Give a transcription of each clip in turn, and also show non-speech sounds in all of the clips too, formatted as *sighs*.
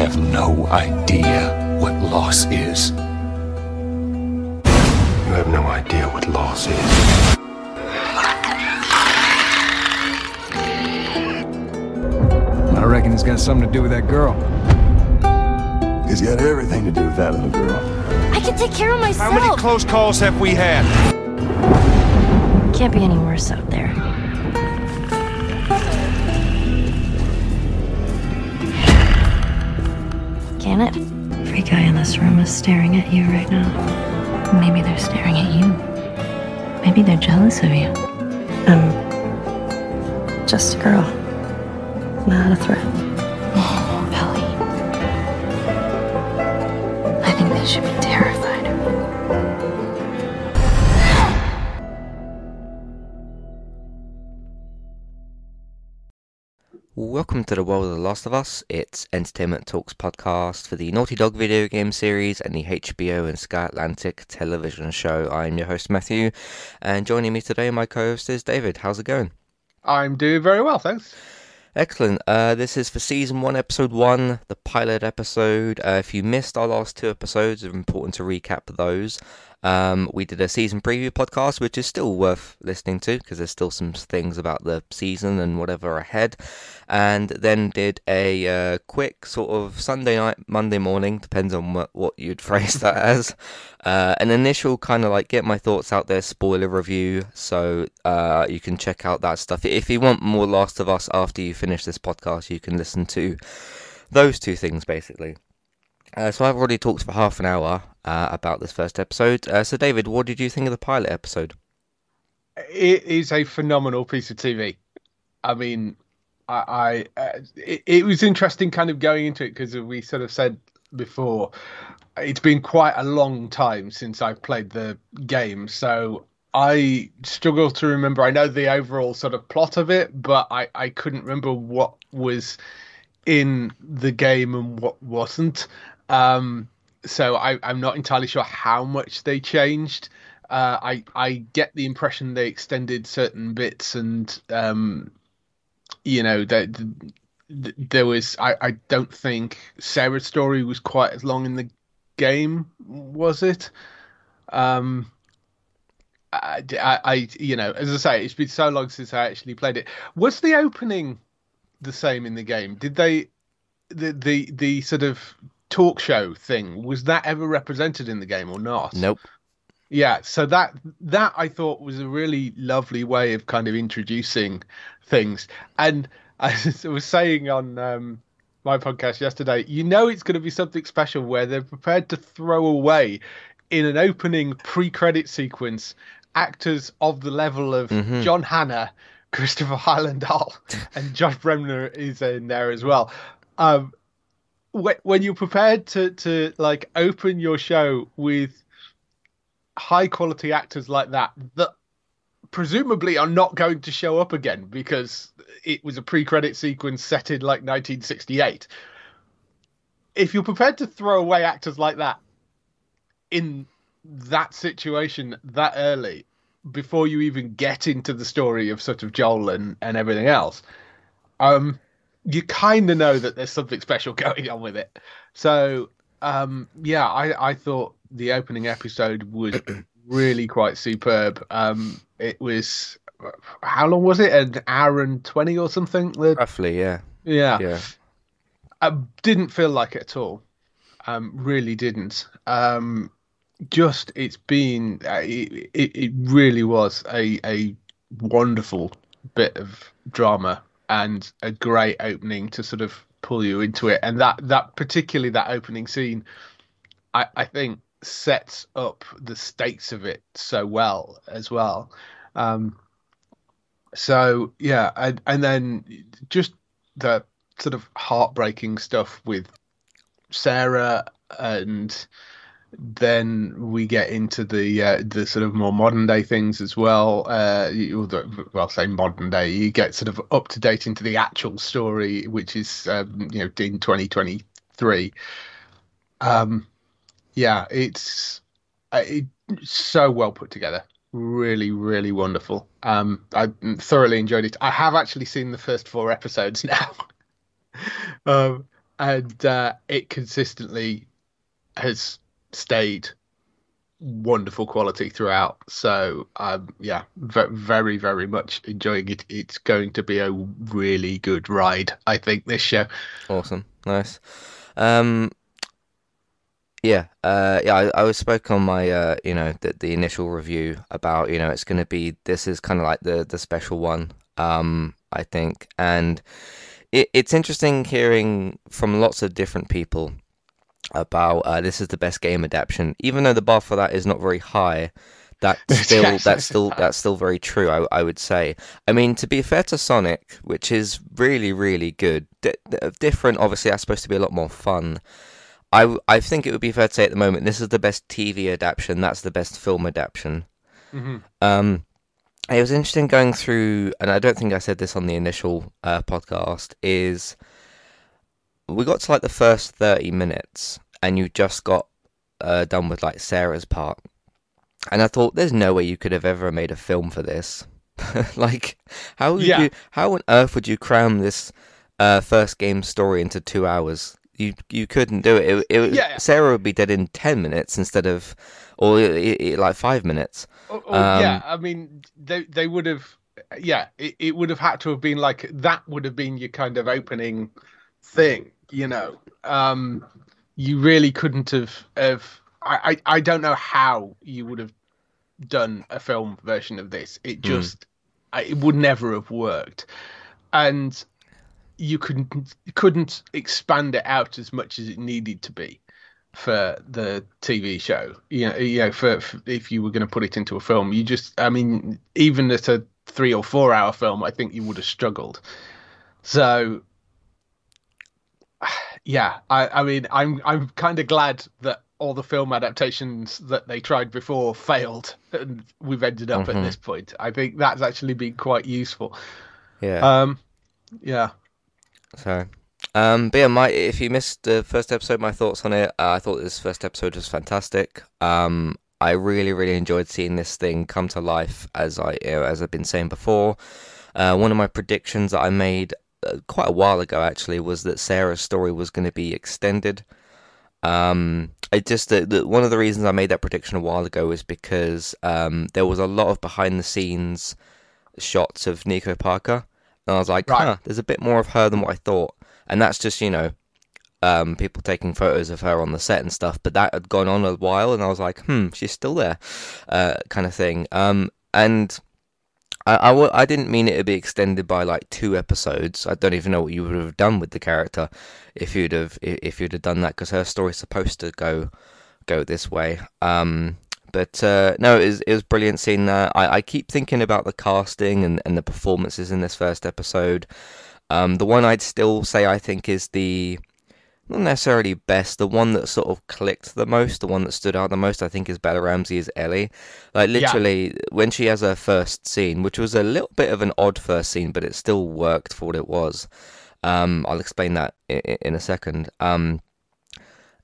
have no idea what loss is. You have no idea what loss is. I reckon it's got something to do with that girl. It's got everything to do with that little girl. I can take care of myself. How many close calls have we had? Can't be any worse out there. Can it? Every guy in this room is staring at you right now. Maybe they're staring at you. Maybe they're jealous of you. I'm just a girl, not a threat. *sighs* Oh, Belly. I think they should be terrified. Welcome to the world of The Last of Us. It's Entertainment Talks podcast for the Naughty Dog video game series and the HBO and Sky Atlantic television show. I'm your host Matthew, and joining me today, my co-host is David. How's it going? I'm doing very well, thanks. Excellent. Uh, this is for season one, episode one, the pilot episode. Uh, if you missed our last two episodes, it's important to recap those. Um, we did a season preview podcast, which is still worth listening to because there's still some things about the season and whatever ahead. And then did a uh, quick sort of Sunday night, Monday morning, depends on what, what you'd *laughs* phrase that as. Uh, an initial kind of like get my thoughts out there spoiler review. So uh, you can check out that stuff. If you want more Last of Us after you finish this podcast, you can listen to those two things basically. Uh, so I've already talked for half an hour uh, about this first episode. Uh, so David, what did you think of the pilot episode? It is a phenomenal piece of TV. I mean, I, I uh, it, it was interesting kind of going into it because we sort of said before, it's been quite a long time since I've played the game, so I struggle to remember. I know the overall sort of plot of it, but I, I couldn't remember what was in the game and what wasn't. Um, so I, I'm not entirely sure how much they changed. Uh, I I get the impression they extended certain bits, and um, you know that there was. I, I don't think Sarah's story was quite as long in the game, was it? Um, I, I you know, as I say, it's been so long since I actually played it. Was the opening the same in the game? Did they the the the sort of talk show thing was that ever represented in the game or not? Nope. Yeah, so that that I thought was a really lovely way of kind of introducing things. And *laughs* as I was saying on um, my podcast yesterday, you know, it's going to be something special where they're prepared to throw away in an opening pre-credit sequence actors of the level of Mhm. John Hannah, Christopher Heyerdahl, *laughs* and Josh Brener is in there as well. Um, when, you're prepared to to like open your show with high quality actors like that that presumably are not going to show up again because it was a pre-credit sequence set in like 1968 if you're prepared to throw away actors like that in that situation that early before you even get into the story of sort of Joel and, and everything else um you kind of know that there's something special *laughs* going on with it so um yeah i i thought the opening episode was *clears throat* really quite superb um it was how long was it an hour and 20 or something Roughly, yeah. yeah Yeah. I didn't feel like it at all. Um, really didn't. Um, just it's been uh, it, it, it really was a a wonderful bit of drama and a great opening to sort of pull you into it. And that that particularly that opening scene, I I think sets up the stakes of it so well as well. Um, so yeah, and and then just the sort of heartbreaking stuff with Sarah, and then we get into the uh, the sort of more modern day things as well. Uh, well, say modern day, you get sort of up to date into the actual story, which is um, you know in 2023. Um, yeah, it's uh, so well put together. Really, really wonderful. Um, I thoroughly enjoyed it. I have actually seen the first four episodes *laughs* now. um, and uh, it consistently has stayed wonderful quality throughout. So um, yeah, very very much enjoying it. It's going to be a really good ride, I think. This show. Awesome, nice. Um, yeah, uh, yeah. I, I was spoke on my, uh, you know, the, the initial review about, you know, it's going to be this is kind of like the the special one. Um, I think, and it, it's interesting hearing from lots of different people about uh, this is the best game adaptation, even though the bar for that is not very high. That's *laughs* still Yes, that's still that's still very true. I, I would say. I mean, to be fair to Sonic, which is really really good, di- different. Obviously, that's supposed to be a lot more fun. I, I think it would be fair to say at the moment this is the best TV adaptation. That's the best film adaptation. Um, it was interesting going through, and I don't think I said this on the initial uh, podcast. Is we got to like the first thirty minutes, and you just got uh, done with like Sarah's part, and I thought, there's no way you could have ever made a film for this. *laughs* like, how would Yeah. you? How on earth would you cram this uh, first game story into two hours? You you couldn't do it. It, it Yeah, yeah. Sarah would be dead in ten minutes instead of, or i i like five minutes. Oh, oh, yeah, Um, I mean, they they would have, yeah, it, it would have had to have been like that would have been your kind of opening thing, you know. Um, you really couldn't have have. I, I I don't know how you would have done a film version of this. It just, I, it would never have worked, and you couldn't couldn't expand it out as much as it needed to be for the TV show. You know, you know, for, for if you were going to put it into a film, you just, I mean, even at a three or four hour film, I think you would have struggled. So, yeah, I, I mean, I'm I'm kind of glad that all the film adaptations that they tried before failed, and we've ended up Mhm. at this point. I think that's actually been quite useful. Yeah. Um, yeah. So, um, but yeah, my if you missed the first episode, my thoughts on it, uh, I thought this first episode was fantastic. Um, I really, really enjoyed seeing this thing come to life, as I as I've been saying before. Uh, one of my predictions that I made quite a while ago actually was that Sarah's story was going to be extended. Um, I just the, the, one of the reasons I made that prediction a while ago is because um, there was a lot of behind the scenes shots of Nico Parker, and I was like, Right. huh, there's a bit more of her than what I thought, and that's just you know, um, people taking photos of her on the set and stuff. But that had gone on a while, and I was like, hmm, she's still there, uh, kind of thing. Um, and I, I, w- I didn't mean it to be extended by like two episodes. I don't even know what you would have done with the character if you'd have if you'd have done that because her story's supposed to go go this way. Um, but uh, no, it was, it was brilliant seeing that. I, I keep thinking about the casting and, and the performances in this first episode. Um, the one I'd still say I think is the not necessarily best, the one that sort of clicked the most, the one that stood out the most, I think is Bella Ramsey as Ellie. Like literally, when she has her first scene, which was a little bit of an odd first scene, but it still worked for what it was. Um, I'll explain that in, in a second. Um,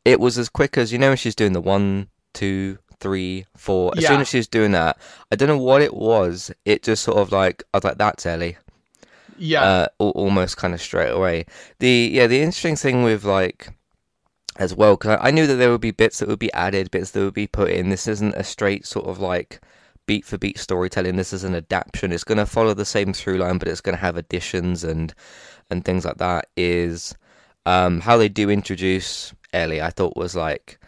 it was as quick as you know when she's doing the one, two, three, four. As soon as she was doing that, I don't know what it was. It just sort of like I was like, "That's Ellie." Yeah. uh, al- almost kind of straight away. The yeah, the interesting thing with like as well, because I, I knew that there would be bits that would be added, bits that would be put in. This isn't a straight sort of like beat for beat storytelling. This is an adaptation. It's going to follow the same through line, but it's going to have additions and and things like that. Is um, how they do introduce Ellie. I thought was like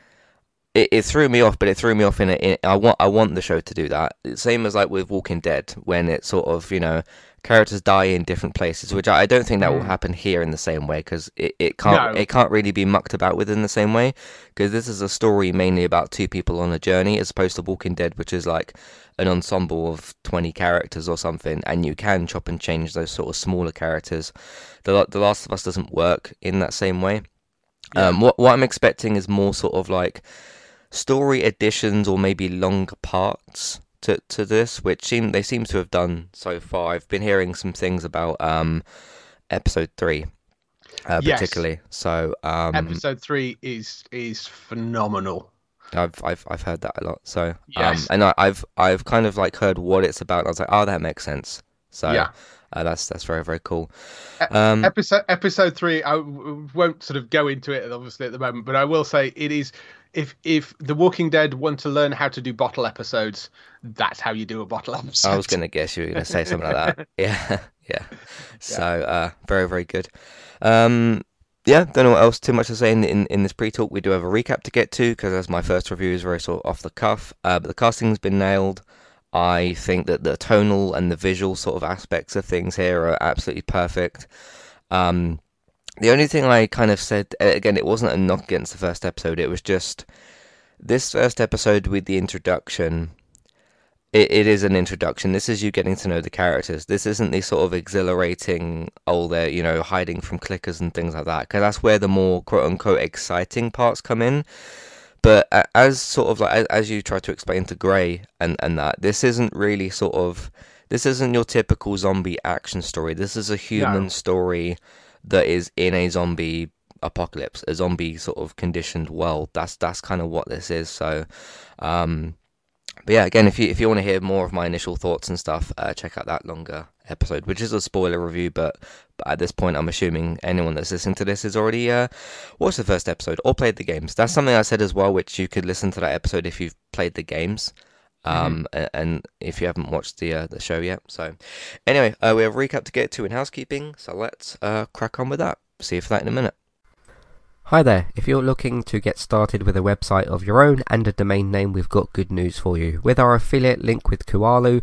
it, it threw me off, but it threw me off in it. I want I want the show to do that. Same as like with Walking Dead, when it sort of you know characters die in different places, which I, I don't think that will happen here in the same way because it, it can't No. it can't really be mucked about with in the same way because this is a story mainly about two people on a journey as opposed to Walking Dead, which is like an ensemble of twenty characters or something, and you can chop and change those sort of smaller characters. The The Last of Us doesn't work in that same way. Um, what what I'm expecting is more sort of like story additions or maybe longer parts to to this, which seem they seem to have done so far. I've been hearing some things about um episode three, uh, Yes. particularly. So um, Episode three is is phenomenal. I've I've I've heard that a lot. So um, Yes. and I, I've I've kind of like heard what it's about. And I was like, oh, that makes sense. So Yeah. Uh, that's that's very very cool. Um, episode episode three, I won't sort of go into it obviously at the moment, but I will say it is. If if The Walking Dead want to learn how to do bottle episodes, that's how you do a bottle episode. I was going to guess you were going to say something like that. *laughs* *laughs* Yeah, yeah. So uh, very very good. Um, yeah, don't know what else too much to say in, in, in this pre-talk. We do have a recap to get to because as my first review is very sort of off the cuff, uh, but the casting's been nailed. I think that the tonal and the visual sort of aspects of things here are absolutely perfect. Um, the only thing I kind of said again, it wasn't a knock against the first episode. It was just this first episode with the introduction. It, it is an introduction. This is you getting to know the characters. This isn't the sort of exhilarating, oh, they're you know hiding from clickers and things like that. Because that's where the more quote unquote exciting parts come in. But as sort of like as you try to explain to Gray and and that this isn't really sort of this isn't your typical zombie action story. This is a human No. story that is in a zombie apocalypse, a zombie sort of conditioned world. That's that's kind of what this is. So, um, but yeah, again, if you if you want to hear more of my initial thoughts and stuff, uh, check out that longer episode, which is a spoiler review. But, but at this point, I'm assuming anyone that's listening to this has already uh, watched the first episode or played the games. That's something I said as well, which you could listen to that episode if you've played the games. Um, a- and if you haven't watched the uh, the show yet, so anyway, uh, we have a recap to get to in housekeeping, so let's uh, crack on with that. See you for that in a minute. Hi there. If you're looking to get started with a website of your own and a domain name, we've got good news for you. With our affiliate link with Kualu,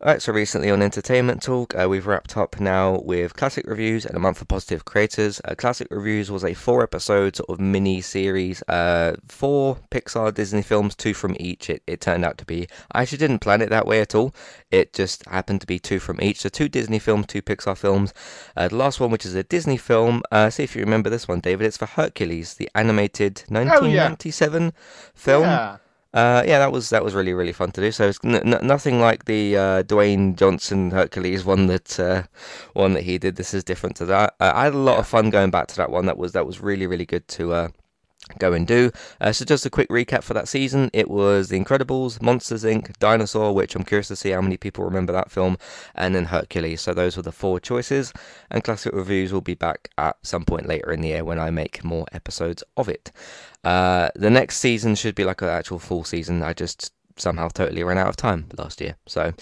Alright, so recently on Entertainment Talk, uh, we've wrapped up now with Classic Reviews and a month of positive creators. Uh, Classic Reviews was a four episode sort of mini series, uh, four Pixar Disney films, two from each. It, it turned out to be. I actually didn't plan it that way at all. It just happened to be two from each. So two Disney films, two Pixar films. Uh, the last one, which is a Disney film, uh, see if you remember this one, David. It's for Hercules, the animated 1997 film. Yeah. Uh, yeah, that was that was really really fun to do. So it's n- n- nothing like the uh, Dwayne Johnson Hercules one that uh, one that he did. This is different to that. Uh, I had a lot of fun going back to that one. That was that was really really good to uh, go and do. Uh, so just a quick recap for that season. It was The Incredibles, Monsters Inc., Dinosaur, which I'm curious to see how many people remember that film, and then Hercules. So those were the four choices. And classic reviews will be back at some point later in the year when I make more episodes of it. Uh, the next season should be like an actual full season. I just somehow totally ran out of time last year. So,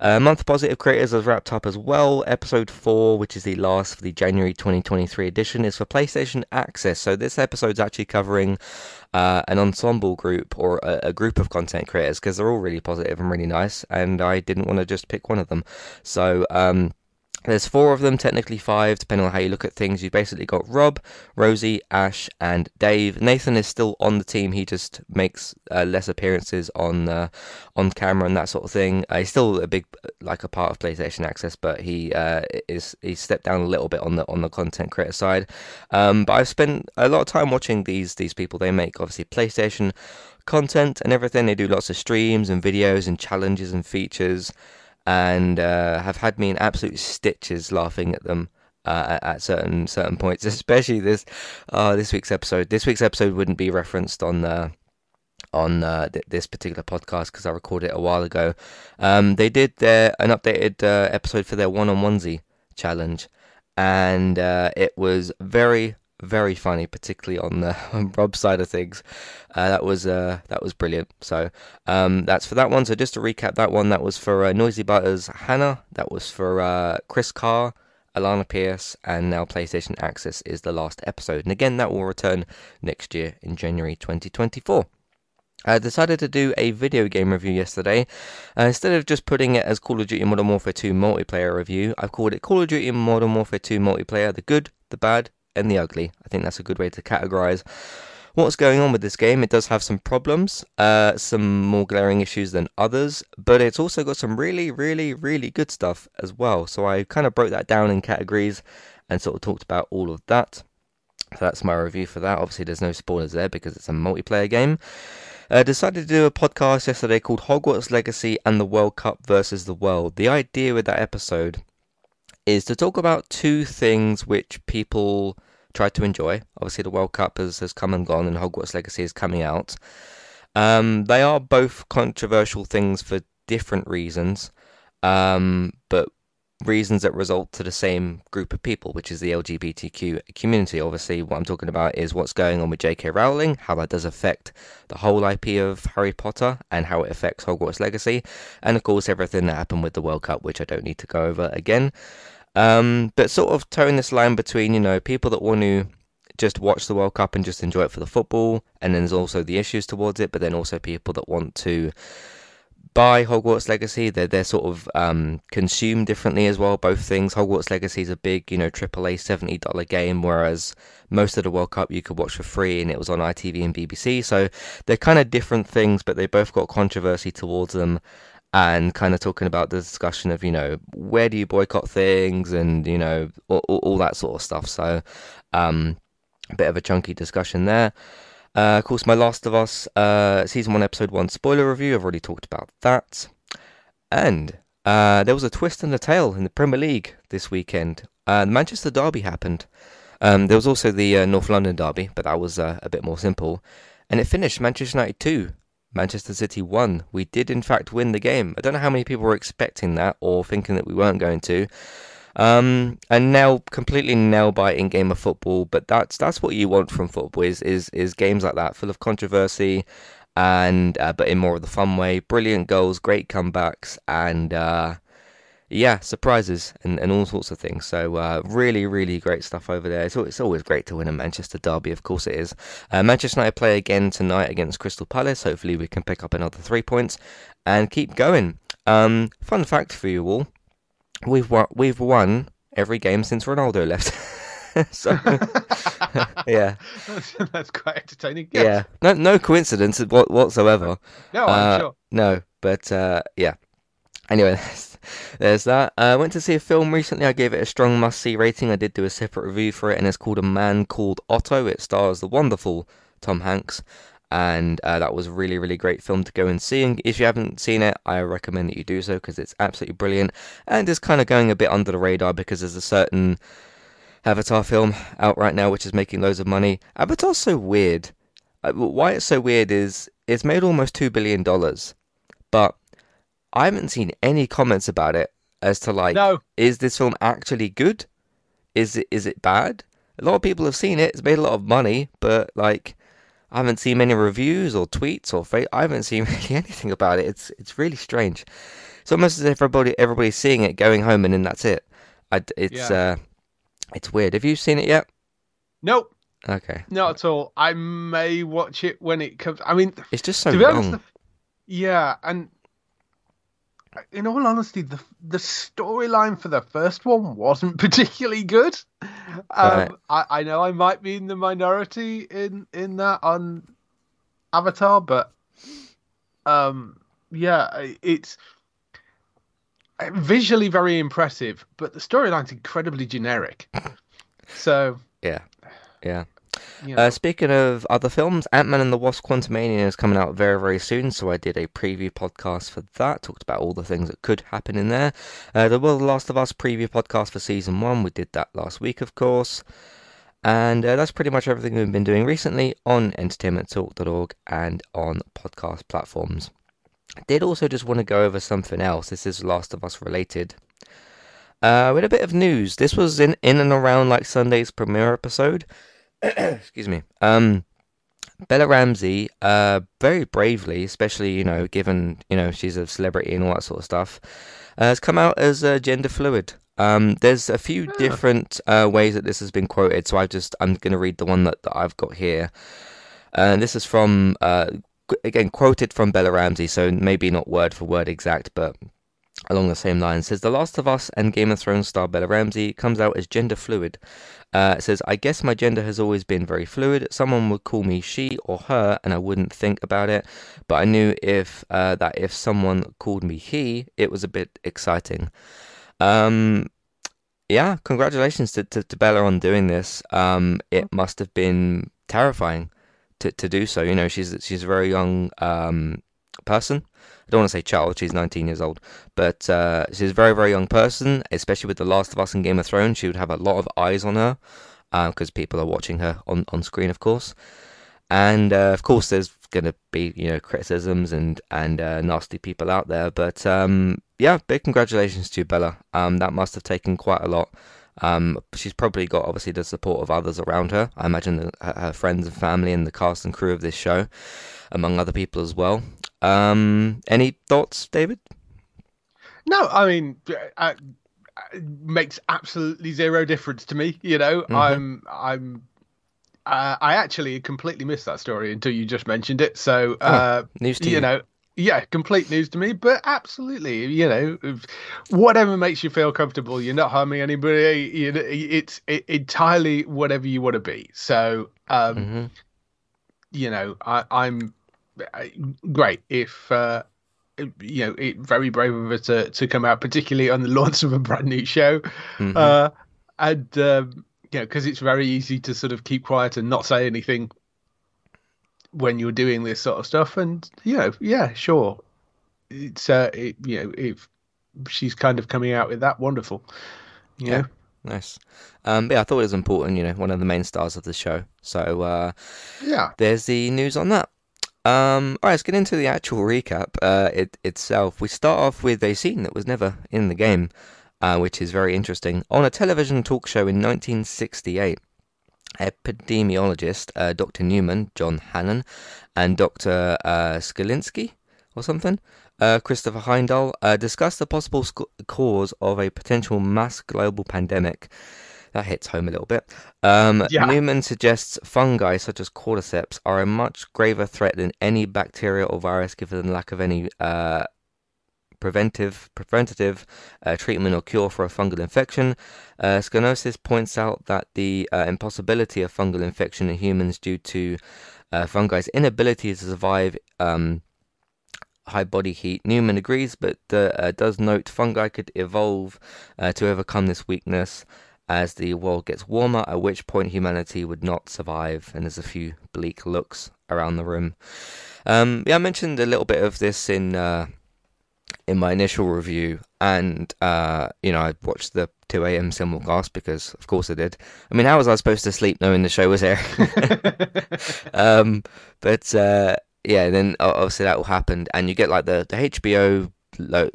uh, Month Positive Creators has wrapped up as well. Episode 4, which is the last for the January 2023 edition, is for PlayStation Access. So, this episode's actually covering uh, an ensemble group or a, a group of content creators because they're all really positive and really nice, and I didn't want to just pick one of them. So, um, There's four of them, technically five, depending on how you look at things. You've basically got Rob, Rosie, Ash, and Dave. Nathan is still on the team. He just makes uh, less appearances on uh, on camera and that sort of thing. Uh, he's still a big like a part of PlayStation Access, but he uh, is he stepped down a little bit on the on the content creator side. Um, but I've spent a lot of time watching these these people. They make obviously PlayStation content and everything. They do lots of streams and videos and challenges and features and uh, have had me in absolute stitches laughing at them uh, at certain certain points, *laughs* especially this uh, this week's episode. This week's episode wouldn't be referenced on uh, on uh, th- this particular podcast because I recorded it a while ago. Um, they did their an updated uh, episode for their one on onesie challenge, and uh, it was very very funny, particularly on the *laughs* on Rob's side of things. Uh, that was uh, that was brilliant. So um, that's for that one. So just to recap, that one that was for uh, Noisy Butters Hannah. That was for uh, Chris Carr, Alana Pierce, and now PlayStation Access is the last episode. And again, that will return next year in January 2024. I decided to do a video game review yesterday. Uh, instead of just putting it as Call of Duty Modern Warfare 2 multiplayer review, I've called it Call of Duty Modern Warfare 2 multiplayer the good, the bad, and the ugly. I think that's a good way to categorize what's going on with this game. It does have some problems, uh, some more glaring issues than others, but it's also got some really, really, really good stuff as well. So I kind of broke that down in categories and sort of talked about all of that. So that's my review for that. Obviously, there's no spoilers there because it's a multiplayer game. I uh, decided to do a podcast yesterday called Hogwarts Legacy and the World Cup versus the World. The idea with that episode is to talk about two things which people tried to enjoy. Obviously, the World Cup has, has come and gone, and Hogwarts Legacy is coming out. Um, they are both controversial things for different reasons, um, but reasons that result to the same group of people, which is the LGBTQ community. Obviously, what I'm talking about is what's going on with J.K. Rowling, how that does affect the whole IP of Harry Potter, and how it affects Hogwarts Legacy, and of course, everything that happened with the World Cup, which I don't need to go over again. Um, but sort of towing this line between, you know, people that want to just watch the World Cup and just enjoy it for the football, and then there's also the issues towards it, but then also people that want to buy Hogwarts Legacy. They're they're sort of um, consumed differently as well. Both things. Hogwarts Legacy is a big, you know, AAA seventy dollar game, whereas most of the World Cup you could watch for free, and it was on ITV and BBC. So they're kind of different things, but they both got controversy towards them and kind of talking about the discussion of you know where do you boycott things and you know all, all that sort of stuff. So um, a bit of a chunky discussion there. Uh, of course my last of us uh, season 1 episode 1 spoiler review. I've already talked about that. And uh, there was a twist in the tail in the premier league this weekend. Uh, the manchester derby happened. Um, there was also the uh, north london derby but that was uh, a bit more simple. And it finished manchester united 2 Manchester City won. We did, in fact, win the game. I don't know how many people were expecting that or thinking that we weren't going to. Um, and now completely nail biting game of football, but that's that's what you want from football is is is games like that, full of controversy, and uh, but in more of the fun way. Brilliant goals, great comebacks, and uh, yeah, surprises and, and all sorts of things. So uh, really, really great stuff over there. It's, it's always great to win a Manchester derby, of course it is. Uh, Manchester United play again tonight against Crystal Palace. Hopefully we can pick up another three points and keep going. Um, fun fact for you all: we've won, we've won every game since Ronaldo left. *laughs* so *laughs* yeah, that's, that's, quite entertaining. Yeah, no, no coincidence whatsoever. No, I'm uh, sure. No, but uh, yeah. Anyway, *laughs* there's that. Uh, I went to see a film recently. I gave it a strong must see rating. I did do a separate review for it, and it's called A Man Called Otto. It stars the wonderful Tom Hanks, and uh, that was a really, really great film to go and see. And if you haven't seen it, I recommend that you do so because it's absolutely brilliant and it's kind of going a bit under the radar because there's a certain Avatar film out right now which is making loads of money. Avatar's so weird. Uh, why it's so weird is it's made almost $2 billion, but I haven't seen any comments about it as to like, no. is this film actually good? Is it is it bad? A lot of people have seen it. It's made a lot of money, but like, I haven't seen many reviews or tweets or fa- I haven't *laughs* seen really anything about it. It's it's really strange. It's almost as if everybody everybody's seeing it, going home, and then that's it. I, it's yeah. uh, it's weird. Have you seen it yet? Nope. Okay. Not at all. I may watch it when it comes. I mean, it's just so long. Honest, yeah, and in all honesty, the the storyline for the first one wasn't *laughs* particularly good. Um, Right. I, I know I might be in the minority in in that on Avatar, but um, yeah, it's visually very impressive, but the storyline's incredibly generic. So Yeah, yeah. Know, Uh, speaking of other films, Ant Man and the Wasp: Quantumania is coming out very, very soon. So I did a preview podcast for that. Talked about all the things that could happen in there. Uh, there was the Last of Us preview podcast for season one. We did that last week, of course. And uh, that's pretty much everything we've been doing recently on entertainmenttalk.org and on podcast platforms. I did also just want to go over something else. This is Last of Us related. Uh, with a bit of news. This was in, in and around like Sunday's premiere episode. *coughs* Excuse me. Um, Bella Ramsey, uh, very bravely, especially you know, given you know she's a celebrity and all that sort of stuff, uh, has come out as uh, gender fluid. Um, there's a few different uh, ways that this has been quoted, so I just I'm going to read the one that, that I've got here. And this is from uh, again quoted from Bella Ramsey, so maybe not word for word exact, but along the same lines. Says The Last of Us and Game of Thrones star Bella Ramsey comes out as gender fluid. Uh, says, I guess my gender has always been very fluid. Someone would call me she or her, and I wouldn't think about it. But I knew if uh, that if someone called me he, it was a bit exciting. Um, yeah, congratulations to, to, to Bella on doing this. Um, it must have been terrifying to, to do so. You know, she's she's a very young um, person. I don't want to say child, she's 19 years old, but uh, she's a very, very young person, especially with The Last of Us and Game of Thrones. She would have a lot of eyes on her because people are watching her on, on screen, of course. And uh, of course, there's going to be you know criticisms and and uh, nasty people out there, but um, yeah, big congratulations to Bella. Um, that must have taken quite a lot. Um, she's probably got obviously the support of others around her. I imagine the, her friends and family and the cast and crew of this show, among other people as well. Um, any thoughts, David? no, I mean, uh, it makes absolutely zero difference to me. You know, Mhm. I'm I'm. Uh, I actually completely missed that story until you just mentioned it. So, uh, News to you you. know, yeah, complete news to me. But absolutely, you know, whatever makes you feel comfortable. You're not harming anybody. You know, it's it, entirely whatever you want to be. So, um, Mhm. you know, I, I'm great if. Uh, you know, it, very brave of her to, to come out, particularly on the *laughs* launch of a brand new show. Mhm. Uh, and, um, you know, because it's very easy to sort of keep quiet and not say anything when you're doing this sort of stuff. And, you know, yeah, sure. It's, uh, it, you know, if she's kind of coming out with that, wonderful. You Yeah. know? Nice. Um, yeah, I thought it was important. You know, one of the main stars of the show. So uh, Yeah. there's the news on that. Um, all right, let's get into the actual recap uh, it, itself. We start off with a scene that was never in the game, uh, which is very interesting. On a television talk show in 1968, epidemiologist uh, Dr. Newman, John Hannah, and Dr. Uh, or something, uh, Christopher Heindel, uh, discussed the possible sc- cause of a potential mass global pandemic. That hits home a little bit. Um, Yeah. Newman suggests fungi such as cordyceps are a much graver threat than any bacteria or virus, given the lack of any uh, preventive preventative uh, treatment or cure for a fungal infection. Uh, points out that the uh, impossibility of fungal infection in humans due to uh, fungi's inability to survive um, high body heat. Newman agrees, but uh, uh, does note fungi could evolve uh, to overcome this weakness as the world gets warmer, at which point humanity would not survive. And there's a few bleak looks around the room. Um, yeah, I mentioned a little bit of this in uh, in my initial review, and uh, you know I watched the 2 a.m. simulcast because, of course, I did. I mean, how was I supposed to sleep knowing the show was airing? *laughs* um, but uh, yeah, then obviously that all happened, and you get like the the HBO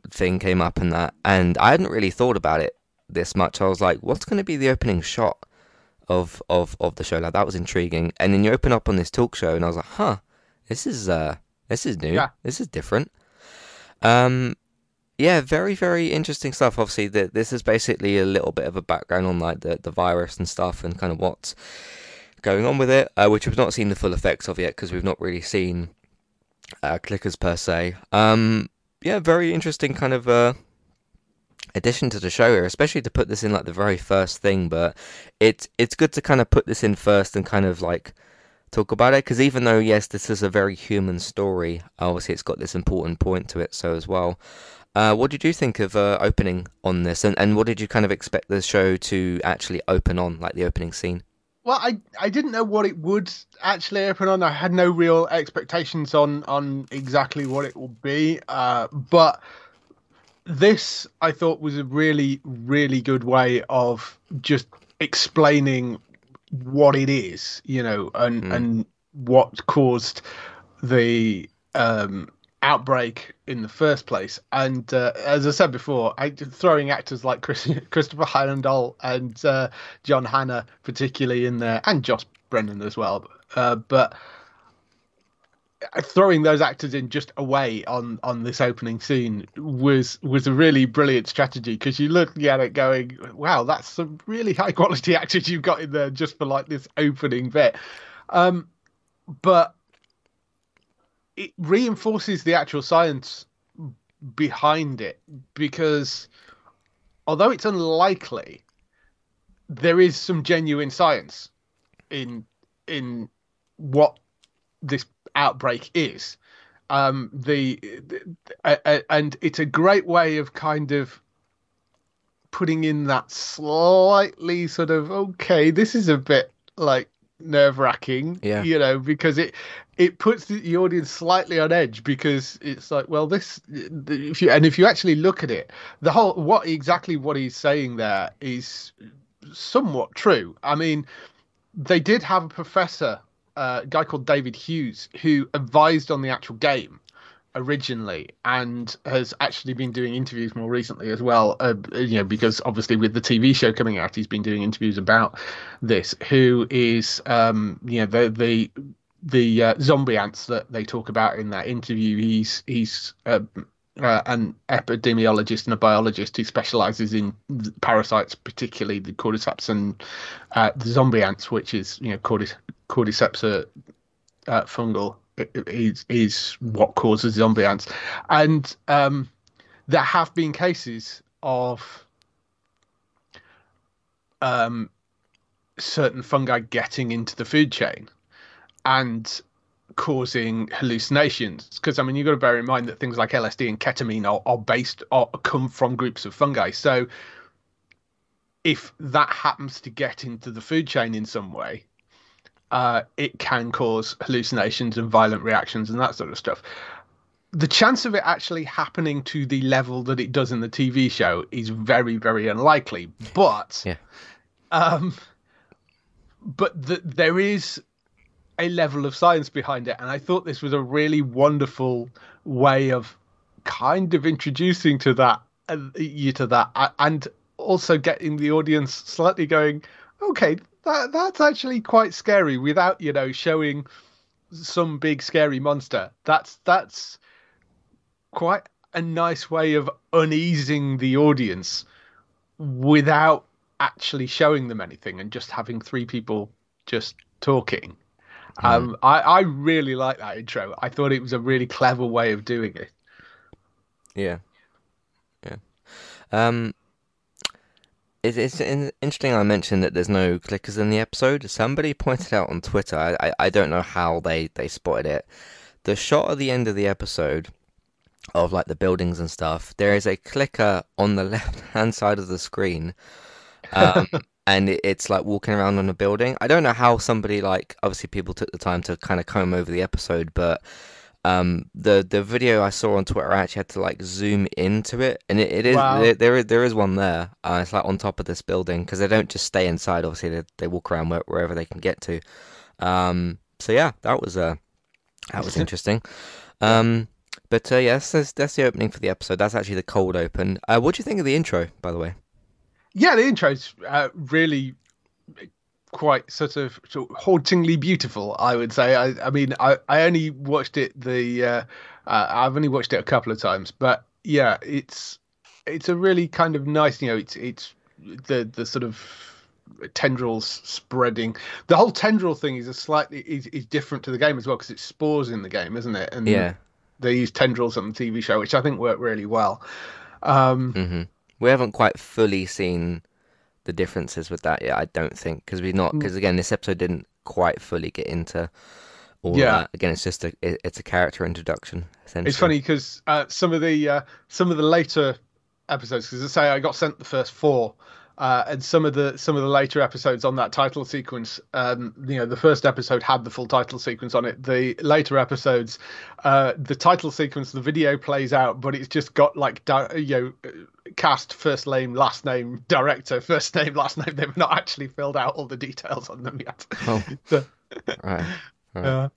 thing came up and that, and I hadn't really thought about it this much. I was like, what's going to be the opening shot of of of the show? Like that was intriguing, and then you open up on this talk show, and I was like, huh, this is uh this is new, Yeah. this is different. Um, yeah, very very interesting stuff. Obviously, the, this is basically a little bit of a background on like the the virus and stuff, and kind of what's going on with it, uh, which we've not seen the full effects of yet because we've not really seen uh, clickers per se. Um, yeah, very interesting kind of uh, addition to the show here, especially to put this in like the very first thing. But it's it's good to kind of put this in first and kind of like talk about it because even though yes, this is a very human story, obviously it's got this important point to it. So as well. Uh, what did you think of uh, opening on this, and, and what did you kind of expect the show to actually open on, like the opening scene? Well, I, I didn't know what it would actually open on. I had no real expectations on on exactly what it would be. Uh, but this I thought was a really really good way of just explaining what it is, you know, and mm. and what caused the um outbreak in the first place. And uh, as I said before, I, throwing actors like Chris, *laughs* Christopher Heyerdahl and uh, John Hannah particularly in there, and Josh Brener as well. Uh, but throwing those actors in just away on on this opening scene was was a really brilliant strategy because you look at it going wow that's some really high quality actors you've got in there just for like this opening bit. Um but it reinforces the actual science behind it because although it's unlikely there is some genuine science in in what this outbreak is um the, the uh, and it's a great way of kind of putting in that slightly sort of okay this is a bit like nerve wracking. Yeah. You know, because it it puts the audience slightly on edge because it's like, well, this if you and if you actually look at it, the whole what exactly what he's saying there is somewhat true. I mean, they did have a professor, a guy called David Hughes, who advised on the actual game originally and has actually been doing interviews more recently as well uh, you know because obviously with the TV show coming out he's been doing interviews about this who is um you know the the the uh, zombie ants that they talk about in that interview. He's he's uh, uh, an epidemiologist and a biologist who specializes in parasites, particularly the cordyceps and uh, the zombie ants, which is you know cordyceps, cordyceps are uh, fungal is is what causes zombie ants, and um, there have been cases of um, certain fungi getting into the food chain and causing hallucinations. Because I mean, you've got to bear in mind that things like LSD and ketamine are, are based are come from groups of fungi. So if that happens to get into the food chain in some way, uh, it can cause hallucinations and violent reactions and that sort of stuff. The chance of it actually happening to the level that it does in the TV show is very, very unlikely. But, yeah. um, but the, there is a level of science behind it, and I thought this was a really wonderful way of kind of introducing to that uh, you to that, and also getting the audience slightly going, okay, that that's actually quite scary without you know showing some big scary monster. That's that's quite a nice way of uneasing the audience without actually showing them anything and just having three people just talking. Mm. Um, I, I really like that intro. I thought it was a really clever way of doing it. Yeah. Yeah. Um, it's, it's interesting I mentioned that there's no clickers in the episode. Somebody *laughs* pointed out on Twitter, I, I, don't know how they, they spotted it. The shot at the end of the episode of like the buildings and stuff, there is a clicker on the *laughs* left hand side of the screen. Um, *laughs* and it, it's like walking around on a building. I don't know how somebody like obviously people took the time to kind of comb over the episode, but um, the the video I saw on Twitter, I actually had to like zoom into it, and it, it is wow. there, there is there is one there. Uh, it's like on top of this building because they don't just stay inside. Obviously, they, they walk around where, wherever they can get to. Um, so yeah, that was uh, that was interesting. Um, but uh, yes, that's, that's the opening for the episode. That's actually the cold open. Uh, what do you think of the intro, by the way? Yeah, the intro's uh, really quite sort of, sort of hauntingly beautiful. I would say. I, I mean, I, I only watched it the uh, uh, I've only watched it a couple of times, but yeah, it's it's a really kind of nice. You know, it's it's the the sort of tendrils spreading. The whole tendril thing is a slightly is, is different to the game as well because it spores in the game, isn't it? And yeah. they use tendrils on the TV show, which I think worked really well. Um, hmm We haven't quite fully seen the differences with that yet. I don't think because we're Mm. not because again this episode didn't quite fully get into all Yeah. that. Again, it's just a it, it's a character introduction. Essentially. It's funny because uh, some of the uh, some of the later episodes, because I say I got sent the first four, uh, and some of the some of the later episodes on that title sequence, um, you know, the first episode had the full title sequence on it. The later episodes, uh, the title sequence, the video plays out, but it's just got like di- you know, cast first name, last name, director, first *laughs* name, last name. They've not actually filled out all the details on them yet. *laughs* Oh. *laughs* So, Right. right. uh,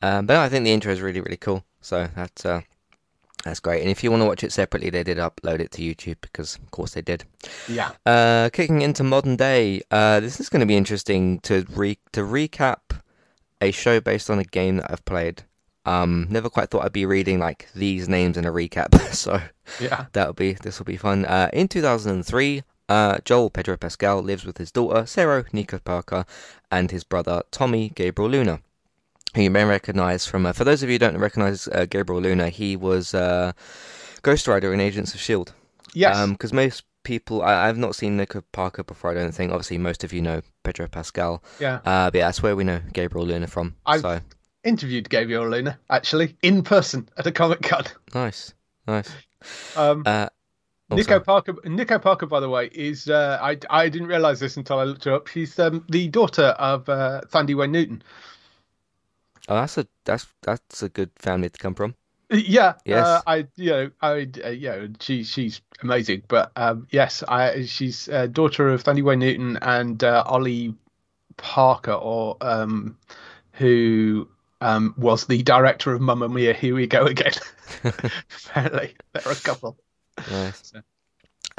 Um, but I think the intro is really really cool. So that's uh, that's great. And if you want to watch it separately, they did upload it to YouTube because of course they did. yeah. Uh, kicking into modern day, uh, this is going to be interesting to re- to recap a show based on a game that I've played. Um, never quite thought I'd be reading like these names in a recap, *laughs* so Yeah. that'll be this will be fun. Uh, in 2003, uh, Joel Pedro Pascal lives with his daughter Sarah Nico Parker and his brother Tommy Gabriel Luna, who you may recognize from. Uh, for those of you who don't recognize uh, Gabriel Luna, he was uh, Ghost Rider in Agents of Shield. Yes. Because most people, I, I've not seen Nico Parker before. I don't think. Obviously, most of you know Pedro Pascal. yeah. Uh, but yeah, that's where we know Gabriel Luna from. I've- So interviewed Gabriel Luna actually in person at a Comic Con. nice, nice. Um, Uh, oh, Nico. Parker. Nico Parker, by the way, is uh, I I didn't realize this until I looked her up. She's um, the daughter of uh, Thandiwe Newton. Oh, that's a that's that's a good family to come from. Yeah, Yes. uh, I you know I uh, you know she she's amazing, but um, yes, I she's uh, daughter of Thandiwe Newton and uh, Ollie Parker, or um, who um, was the director of Mamma Mia. Here we go again. *laughs* *laughs* Apparently, they're a couple. Nice.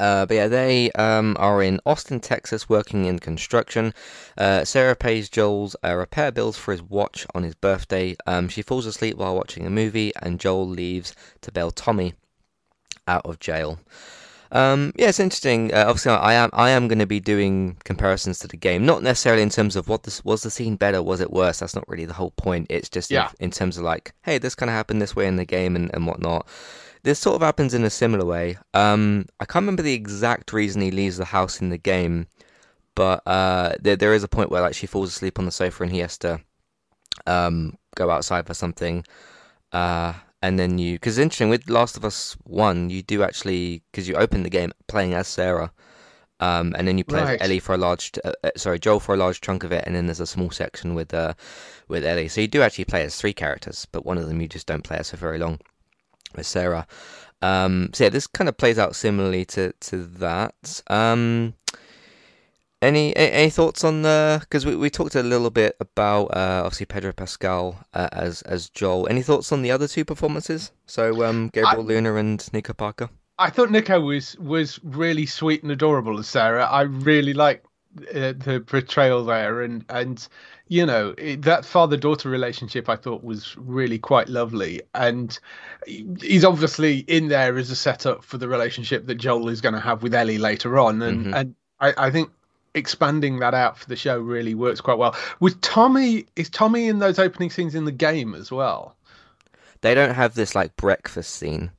Uh, but yeah, they um, are in Austin, Texas, working in construction. Uh, Sarah pays Joel's uh, repair bills for his watch on his birthday. Um, she falls asleep while watching a movie, and Joel leaves to bail Tommy out of jail. Um, yeah, it's interesting. Uh, obviously, I am I am going to be doing comparisons to the game, not necessarily in terms of what this was the scene better, was it worse. That's not really the whole point. It's just in- Yeah. in, terms of like, hey, this kind of happened this way in the game and, and whatnot. This sort of happens in a similar way. Um, I can't remember the exact reason he leaves the house in the game, but uh, there there is a point where like she falls asleep on the sofa and he has to um, go outside for something. Uh, and then you, because interesting with Last of Us One, you do actually because you open the game playing as Sarah, um, and then you play as Right. Ellie for a large, uh, uh, sorry, Joel for a large chunk of it, and then there's a small section with uh, with Ellie. So you do actually play as three characters, but one of them you just don't play as for very long, with Sarah. Um, so yeah, this kind of plays out similarly to to that. Um, any any thoughts on the? Because we, we talked a little bit about uh, obviously Pedro Pascal uh, as as Joel. Any thoughts on the other two performances? So um, Gabriel Luna and Nico Parker. I thought Nico was was really sweet and adorable as Sarah. I really liked uh, the portrayal there, and and you know it, that father daughter relationship I thought was really quite lovely. And he's obviously in there as a setup for the relationship that Joel is going to have with Ellie later on, and Mhm. and I, I think expanding that out for the show really works quite well. With Tommy, is Tommy in those opening scenes in the game as well? They don't have this like breakfast scene.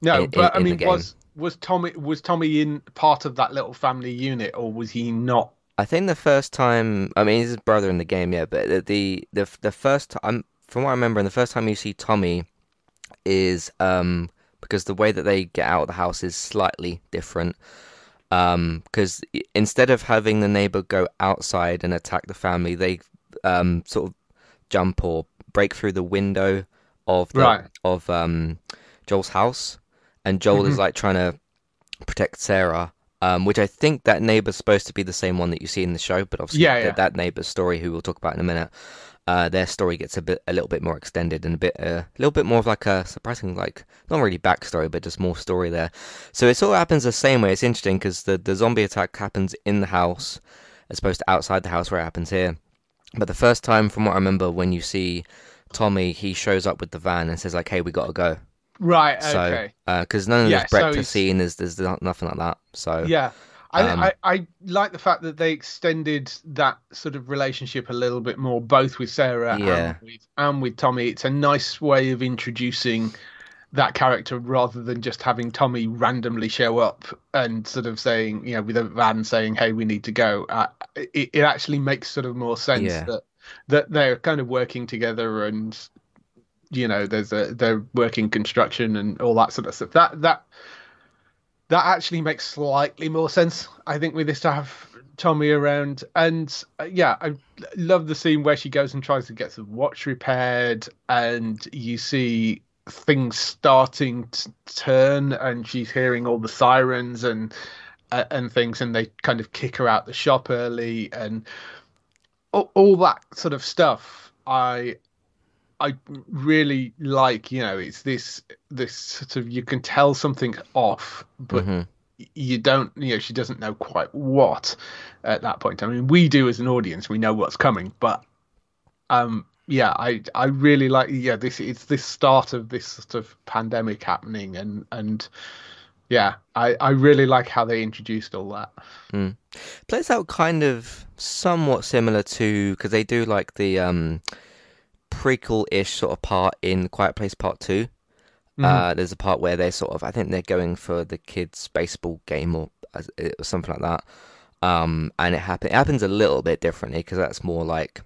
No, in- but I in the mean, was was Tommy was Tommy in part of that little family unit, or was he not? I think the first time, I mean, he's his brother in the game, yeah, but the the the, the first time, from what I remember, and the first time you see Tommy is um because the way that they get out of the house is slightly different. Um, because instead of having the neighbor go outside and attack the family, they um sort of jump or break through the window of the, Right. of um Joel's house, and Joel is Mhm. like trying to protect Sarah. Um, which I think that neighbor's supposed to be the same one that you see in the show, but obviously Yeah, that- yeah. that neighbor's story, who we'll talk about in a minute, uh, their story gets a bit, a little bit more extended and a bit, uh, a little bit more of like a surprising, like not really backstory, but just more story there. So it sort of happens the same way. It's interesting because the the zombie attack happens in the house as opposed to outside the house where it happens here. But the first time, from what I remember, when you see Tommy, he shows up with the van and says like, "Hey, we gotta go." Right. So, Okay. because none of Yeah, this breakfast he's- scene is there's nothing like that. So yeah. I, Um, I, I like the fact that they extended that sort of relationship a little bit more, both with Sarah Yeah. and, with, and with Tommy. It's a nice way of introducing that character rather than just having Tommy randomly show up and sort of saying, you know, with a van saying, "Hey, we need to go." Uh, it, it actually makes sort of more sense Yeah. that that they're kind of working together and you know there's a they're working construction and all that sort of stuff. That that that actually makes slightly more sense, I think, with this to have Tommy around. And uh, yeah, I love the scene where she goes and tries to get the watch repaired, and you see things starting to turn, and she's hearing all the sirens and uh, and things, and they kind of kick her out the shop early, and all, all that sort of stuff. I I really like, you know, it's this this sort of you can tell something off, but Mhm. you don't, you know, she doesn't know quite what at that point. I mean, we do as an audience, we know what's coming, but um, yeah, I I really like, yeah, this it's this start of this sort of pandemic happening, and and yeah, I I really like how they introduced all that. plays out kind of somewhat similar to because they do like the um prequel-ish sort of part in Quiet Place Part 2 Uh, there's a part where they're sort of, I think they're going for the kids' baseball game or, or something like that. Um, and it happen it happens a little bit differently because that's more like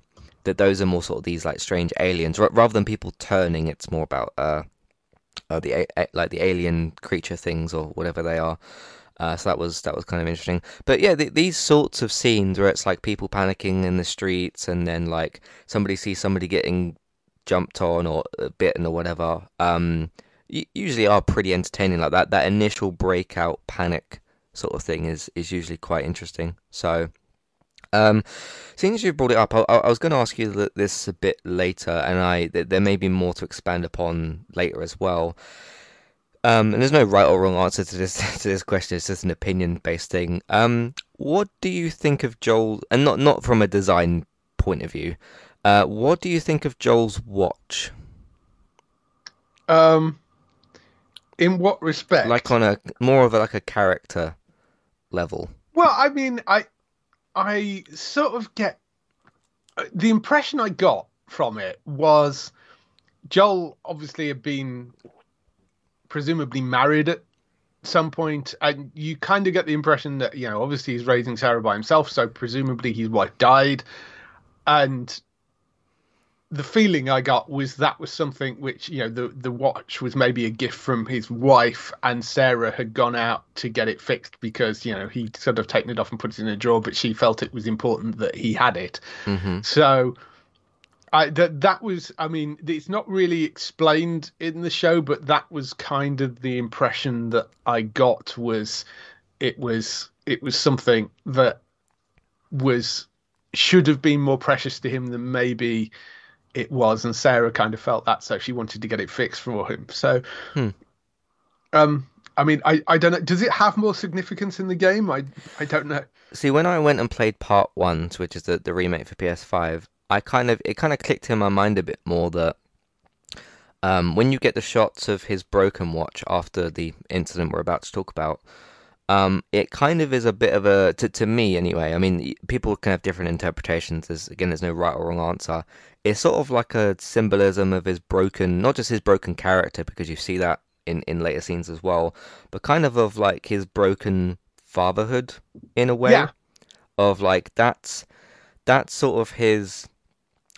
that. Those are more sort of these like strange aliens R- rather than people turning. It's more about uh, uh the a- a- like the alien creature things or whatever they are. Uh, so that was that was kind of interesting. But yeah, th- these sorts of scenes where it's like people panicking in the streets and then like somebody sees somebody getting jumped on or uh, bitten or whatever. Um, usually are pretty entertaining like that. That initial breakout panic sort of thing is is usually quite interesting. So. Um, seeing as you brought it up, I, I I was going to ask you this a bit later, and I th- there may be more to expand upon later as well. Um, and there's no right or wrong answer to this *laughs* to this question. It's just an opinion based thing. Um, what do you think of Joel? And not not from a design point of view. Uh, what do you think of Joel's watch? Um, in what respect? Like on a more of a, like a character level. Well, I mean, I I sort of get the impression I got from it was Joel obviously had been presumably married at some point, and you kind of get the impression that you know, obviously he's raising Sarah by himself, so presumably his wife died, and the feeling I got was that was something which you know the the watch was maybe a gift from his wife, and Sarah had gone out to get it fixed because you know he'd sort of taken it off and put it in a drawer, but she felt it was important that he had it. hmm So I that that was I mean it's not really explained in the show, but that was kind of the impression that I got was it was it was something that was should have been more precious to him than maybe it was, and Sarah kind of felt that, so she wanted to get it fixed for him. So, Hmm. um, I mean, I, I don't know. Does it have more significance in the game? I I don't know. See, when I went and played Part One, which is the, the remake for PS5, I kind of it kind of clicked in my mind a bit more that um, when you get the shots of his broken watch after the incident we're about to talk about, um, it kind of is a bit of a to, to me anyway. I mean, people can have different interpretations. There's again, there's no right or wrong answer. It's sort of like a symbolism of his broken, not just his broken character, because you see that in in later scenes as well, but kind of of like his broken fatherhood in a way Yeah. of like that's that's sort of his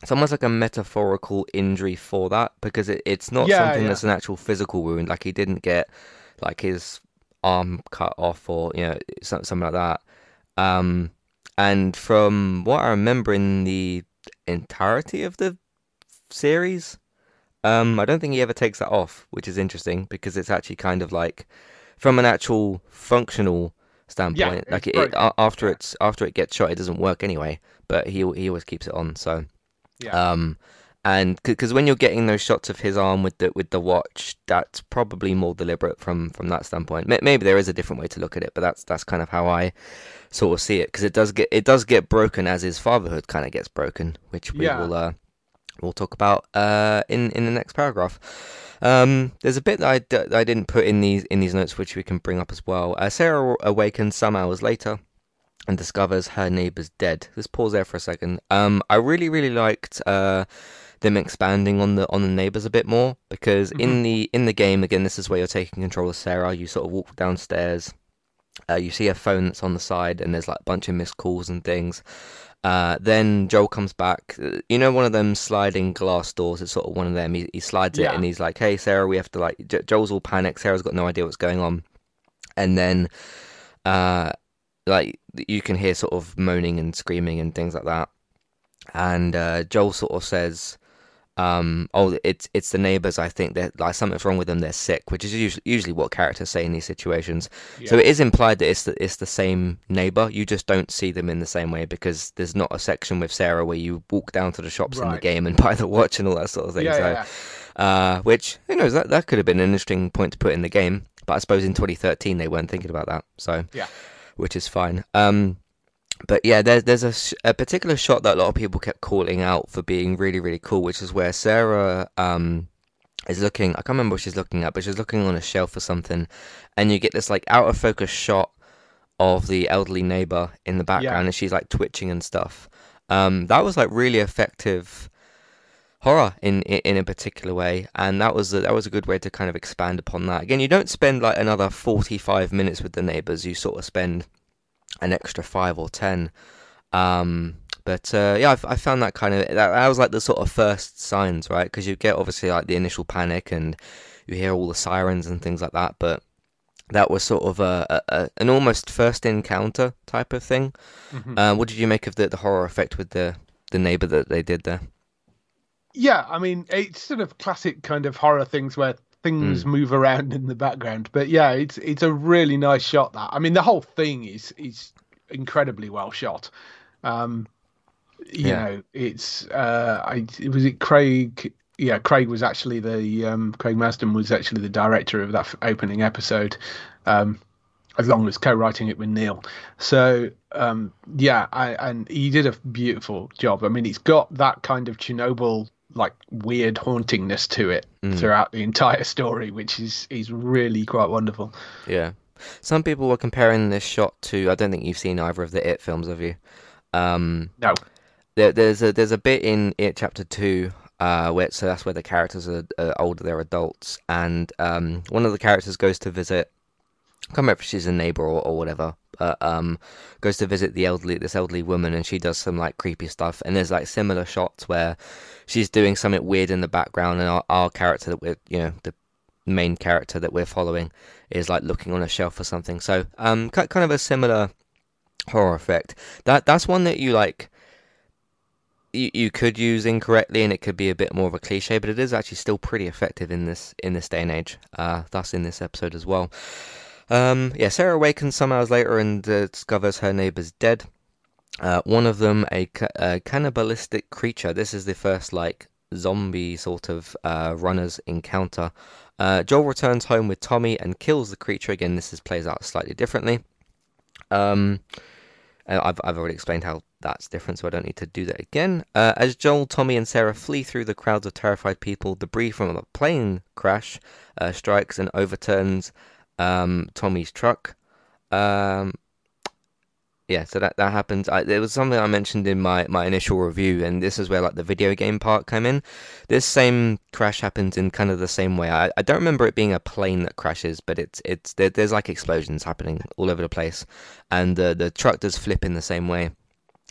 it's almost like a metaphorical injury for that because it, it's not Yeah, something yeah. that's an actual physical wound. Like he didn't get like his arm cut off or you know something like that. Um and from what i remember in the entirety of the series um i don't think he ever takes that off which is interesting because it's actually kind of like from an actual functional standpoint Yeah, like it, it, after it's after it gets shot it doesn't work anyway but he he always keeps it on so Yeah. um, and because when you're getting those shots of his arm with the with the watch, that's probably more deliberate from from that standpoint. Maybe there is a different way to look at it, but that's that's kind of how I sort of see it because it does get it does get broken as his fatherhood kind of gets broken, which we Yeah. will uh, we'll talk about uh, in in the next paragraph. Um, there's a bit that I, d- that I didn't put in these in these notes, which we can bring up as well. Uh, Sarah awakens some hours later and discovers her neighbor's dead. Let's pause there for a second. Um, I really really liked uh, them expanding on the on the neighbors a bit more because in the in the game again, this is where you're taking control of Sarah. You sort of walk downstairs. Uh, you see a phone that's on the side, and there's like a bunch of missed calls and things. Uh, then Joel comes back. You know, one of them sliding glass doors. It's sort of one of them. He, he slides it, and he's like, "Hey, Sarah, we have to like." Jo- Joel's all panicked. Sarah's got no idea what's going on, and then, uh, like you can hear sort of moaning and screaming and things like that. And uh, Joel sort of says, um, "Oh, it's it's the neighbors. I think that like something's wrong with them. They're sick," which is usually usually what characters say in these situations. So it is implied that it's the, it's the same neighbor. You just don't see them in the same way because there's not a section with Sarah where you walk down to the shops in the game and buy the watch and all that sort of thing. Yeah, so, yeah, Uh, which who knows that that could have been an interesting point to put in the game. But I suppose in 2013 they weren't thinking about that. So Yeah. Which is fine. Um, but yeah, there's there's a, sh- a particular shot that a lot of people kept calling out for being really really cool, which is where Sarah um is looking. I can't remember what she's looking at, but she's looking on a shelf or something, and you get this like out of focus shot of the elderly neighbor in the background, and she's like twitching and stuff. Um, that was like really effective horror in, in in a particular way, and that was a, that was a good way to kind of expand upon that. Again, you don't spend like another forty five minutes with the neighbors; you sort of spend an extra five or ten. Um, but uh, yeah, I, I found that kind of that, that was like the sort of first signs, right? Because you get obviously like the initial panic and you hear all the sirens and things like that, but that was sort of a, a, a an almost first encounter type of thing. Uh, what did you make of the, the horror effect with the the neighbor that they did there? Yeah, I mean, it's sort of classic kind of horror things where things move around in the background. But yeah, it's it's a really nice shot. That I mean, the whole thing is is incredibly well shot. Um, you Yeah. know, it's uh, I was it Craig. Yeah, Craig was actually the um, Craig Mazin was actually the director of that opening episode. Um, as long as co-writing it with Neil. So um, yeah, I, and he did a beautiful job. I mean, it's got that kind of Chernobyl like weird hauntingness to it throughout the entire story, which is is really quite wonderful. Yeah. Some people were comparing this shot to. I don't think you've seen either of the It films, have you? Um, No, there, there's a there's a bit in It Chapter Two. Uh, where so that's where the characters are, are older, they're adults, and um, one of the characters goes to visit. I can't remember if she's a neighbor or, or whatever. But, um, goes to visit the elderly, this elderly woman, and she does some like creepy stuff. And there's like similar shots where she's doing something weird in the background, and our, our character that we're, you know, the main character that we're following is like looking on a shelf or something. So, um, ki- kind of a similar horror effect. That that's one that you like. You, you could use incorrectly, and it could be a bit more of a cliche, but it is actually still pretty effective in this in this day and age. Uh, thus in this episode as well. Um, yeah, Sarah awakens some hours later and uh, discovers her neighbor's dead. Uh, one of them, a, ca- a cannibalistic creature. This is the first like zombie sort of uh, runners encounter. Uh, Joel returns home with Tommy and kills the creature. Again, this is plays out slightly differently. Um, uh, I've I've already explained how that's different, so I don't need to do that again. Uh, as Joel, Tommy, and Sarah flee through the crowds of terrified people, debris from a plane crash uh, strikes and overturns um, Tommy's truck. Um, yeah, so that that happens. I, there was something I mentioned in my, my initial review, and this is where like the video game part came in. This same crash happens in kind of the same way. I, I don't remember it being a plane that crashes, but it's it's there, there's like explosions happening all over the place, and the the truck does flip in the same way,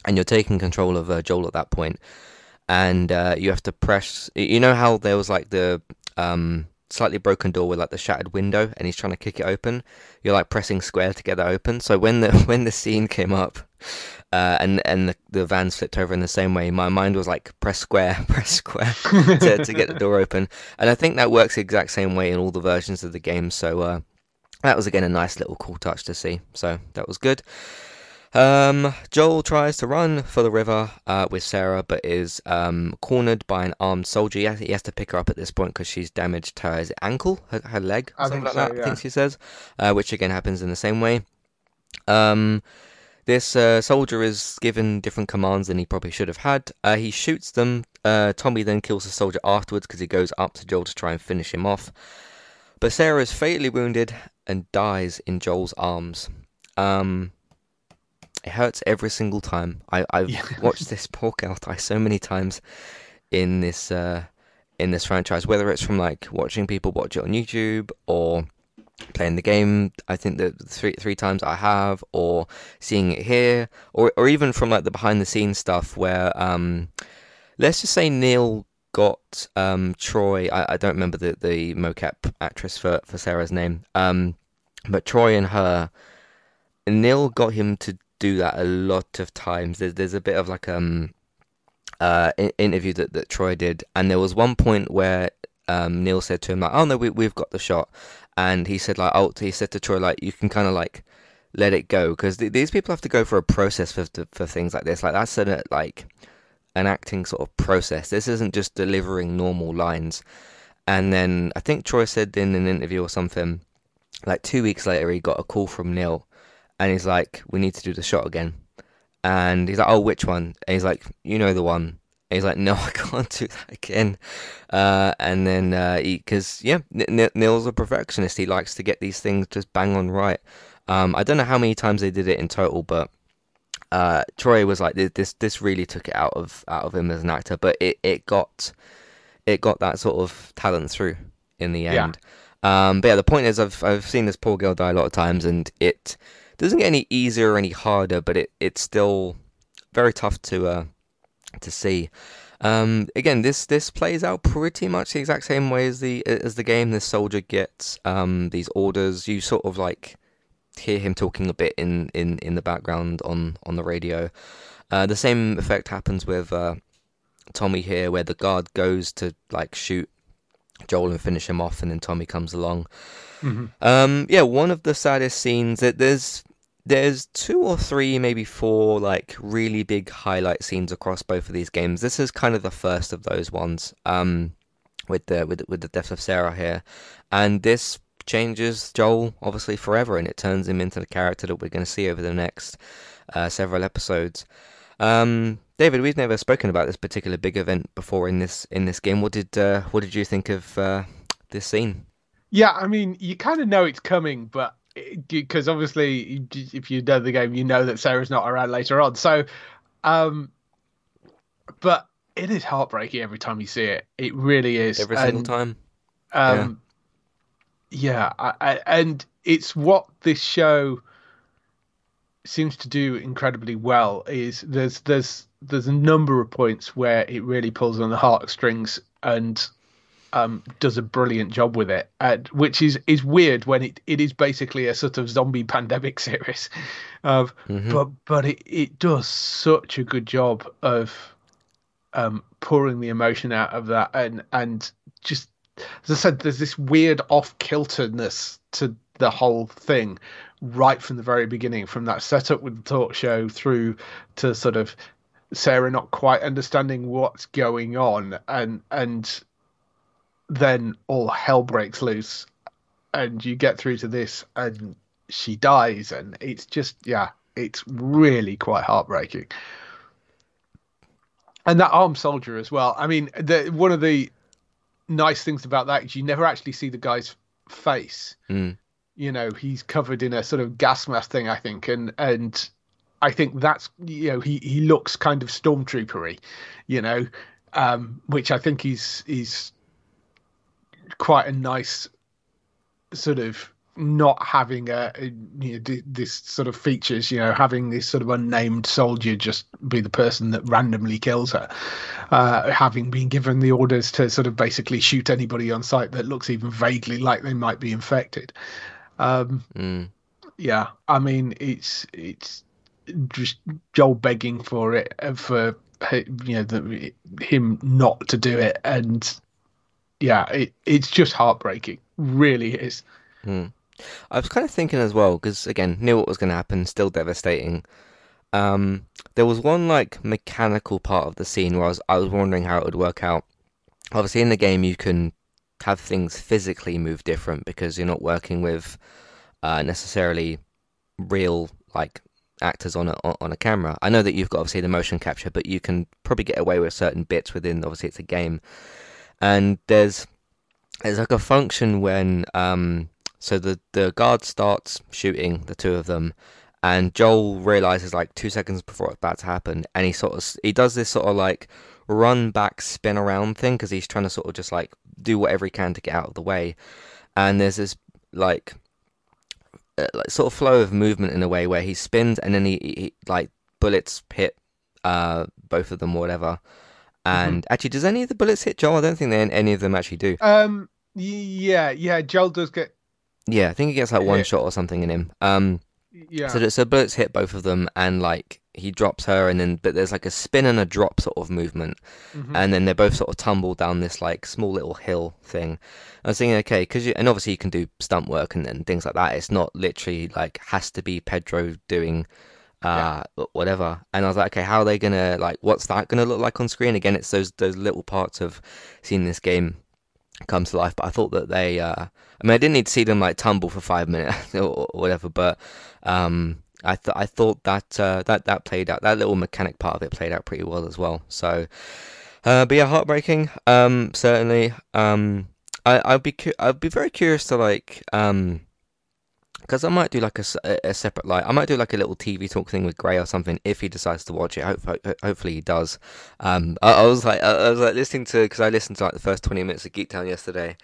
and you're taking control of uh, Joel at that point, and uh, you have to press. You know how there was like the um slightly broken door with like the shattered window and he's trying to kick it open. You're like pressing square to get it open. So when the *laughs* when the scene came up uh, and and the, the van flipped over in the same way my mind was like press square *laughs* press square *laughs* to, to get the door open. And i think that works the exact same way in all the versions of the game. So uh, that was again a nice little cool touch to see. So that was good um, Joel tries to run for the river uh, with Sarah, but is um, cornered by an armed soldier. He has, he has to pick her up at this point because she's damaged her ankle, her, her leg, I something think like so, that. I think she says, uh, which again happens in the same way. Um, this uh, soldier is given different commands than he probably should have had. Uh, he shoots them Uh, Tommy then kills the soldier afterwards because he goes up to Joel to try and finish him off. But Sarah is fatally wounded and dies in Joel's arms. Um, it hurts every single time. I, I've Yeah. *laughs* watched this poor girl die so many times in this uh, in this franchise, whether it's from like watching people watch it on YouTube or playing the game. I think the three three times I have, or seeing it here, or or even from like the behind the scenes stuff where um, let's just say Neil got um Troy. I, I don't remember the the mocap actress for for Sarah's name. Um, but Troy and her, Neil got him to do that a lot of times. There's there's a bit of like um uh in- interview that that Troy did, and there was one point where um Neil said to him like, "Oh no, we we've got the shot," and he said like, "Oh," he said to Troy like, "You can kind of like." Let it go because th- these people have to go for a process for for things like this. Like that's an like an acting sort of process. This isn't just delivering normal lines. And then I think Troy said in an interview or something, like two weeks later, he got a call from Neil, and he's like, "We need to do the shot again." And he's like, "Oh, which one?" And he's like, "You know the one." And he's like, "No, *laughs* I can't do that again." Uh, and then uh, because yeah, N- a perfectionist. He likes to get these things just bang on right. Um, I don't know how many times they did it in total, but uh, Troy was like "This- this this really took it out of out of him as an actor, but it, it got it got that sort of talent through in the Yeah. end. Um, but yeah, the point is, I've I've seen this poor girl die a lot of times, and it doesn't get any easier or any harder, but it it's still very tough to uh, to see. Um, again, this this plays out pretty much the exact same way as the as the game. This soldier gets um, these orders. You sort of like hear him talking a bit in, in, in the background on, on the radio. Uh, the same effect happens with uh, Tommy here, where the guard goes to like shoot Joel and finish him off, and then Tommy comes along. Um, yeah, one of the saddest scenes that there's there's two or three, maybe four, like really big highlight scenes across both of these games. This is kind of the first of those ones. Um, with the with with the death of Sarah here, and this changes Joel obviously forever, and it turns him into the character that we're going to see over the next uh, several episodes. Um, David, we've never spoken about this particular big event before in this in this game. What did uh, what did you think of uh, this scene? Yeah, I mean, you kind of know it's coming, but because obviously, if you know the game, you know that Sarah's not around later on. So, um, but it is heartbreaking every time you see it. It really is. Every single And, time. Um, yeah, I, I, and it's what this show seems to do incredibly well. Is there's there's there's a number of points where it really pulls on the heartstrings and um, does a brilliant job with it, and, which is is weird when it, it is basically a sort of zombie pandemic *laughs* series, of but but it, it does such a good job of um, pouring the emotion out of that, and and just as I said, there's this weird off kilterness to the whole thing, right from the very beginning, from that setup with the talk show through to sort of Sarah not quite understanding what's going on, and and then all hell breaks loose and you get through to this and she dies and it's just yeah it's really quite heartbreaking. And that armed soldier as well. I mean the one of the nice things about that is you never actually see the guy's face. Mm. you know he's covered in a sort of gas mask thing i think and and i think that's you know he he looks kind of stormtroopery you know um which i think he's he's quite a nice sort of not having a, a you know th- this sort of features you know having this sort of unnamed soldier just be the person that randomly kills her uh having been given the orders to sort of basically shoot anybody on sight that looks even vaguely like they might be infected um Mm. yeah i mean it's it's just joel begging for it uh, for you know the, him not to do it and yeah it, it's just heartbreaking really is I was kind of thinking as well because again, knew what was going to happen. Still devastating. Um, there was one like mechanical part of the scene where I was I was wondering how it would work out. Obviously, in the game, you can have things physically move different because you're not working with uh, necessarily real like actors on a on a camera. I know that you've got obviously the motion capture, but you can probably get away with certain bits within. Obviously, it's a game, and there's there's like a function when um so the the guard starts shooting the two of them, and Joel realizes like two seconds before it's about to happen, and he sort of he does this sort of like run back spin around thing because he's trying to sort of just like do whatever he can to get out of the way, and there's this like uh, like sort of flow of movement in a way where he spins and then he, he like bullets hit uh both of them or whatever. And actually, does any of the bullets hit Joel? I don't think they, any of them actually do. Um, yeah, yeah. Joel does get Yeah, I think he gets like one Yeah. shot or something in him. Um, yeah. so so bullets hit both of them, and like he drops her, and then but there's like a spin and a drop sort of movement, Mhm. and then they both sort of tumble down this like small little hill thing. I was thinking, okay, because you and obviously you can do stunt work and, and things like that. It's not literally like has to be Pedro doing uh whatever. And i was like okay how are they gonna like what's that gonna look like on screen? Again it's those those little parts of seeing this game come to life. But i thought that they uh i mean i didn't need to see them like tumble for five *laughs* minutes or whatever but um i thought i thought that uh that that played out that little mechanic part of it played out pretty well as well. So uh but yeah heartbreaking um certainly. Um i i'd be cu- i'd be very curious to like um because I might do like a, a, separate like I might do like a little TV talk thing with Gray or something if he decides to watch it. Hope, ho- hopefully he does. Um, I, I was like I, I was like listening to because I listened to like the first twenty minutes of Geek Town yesterday.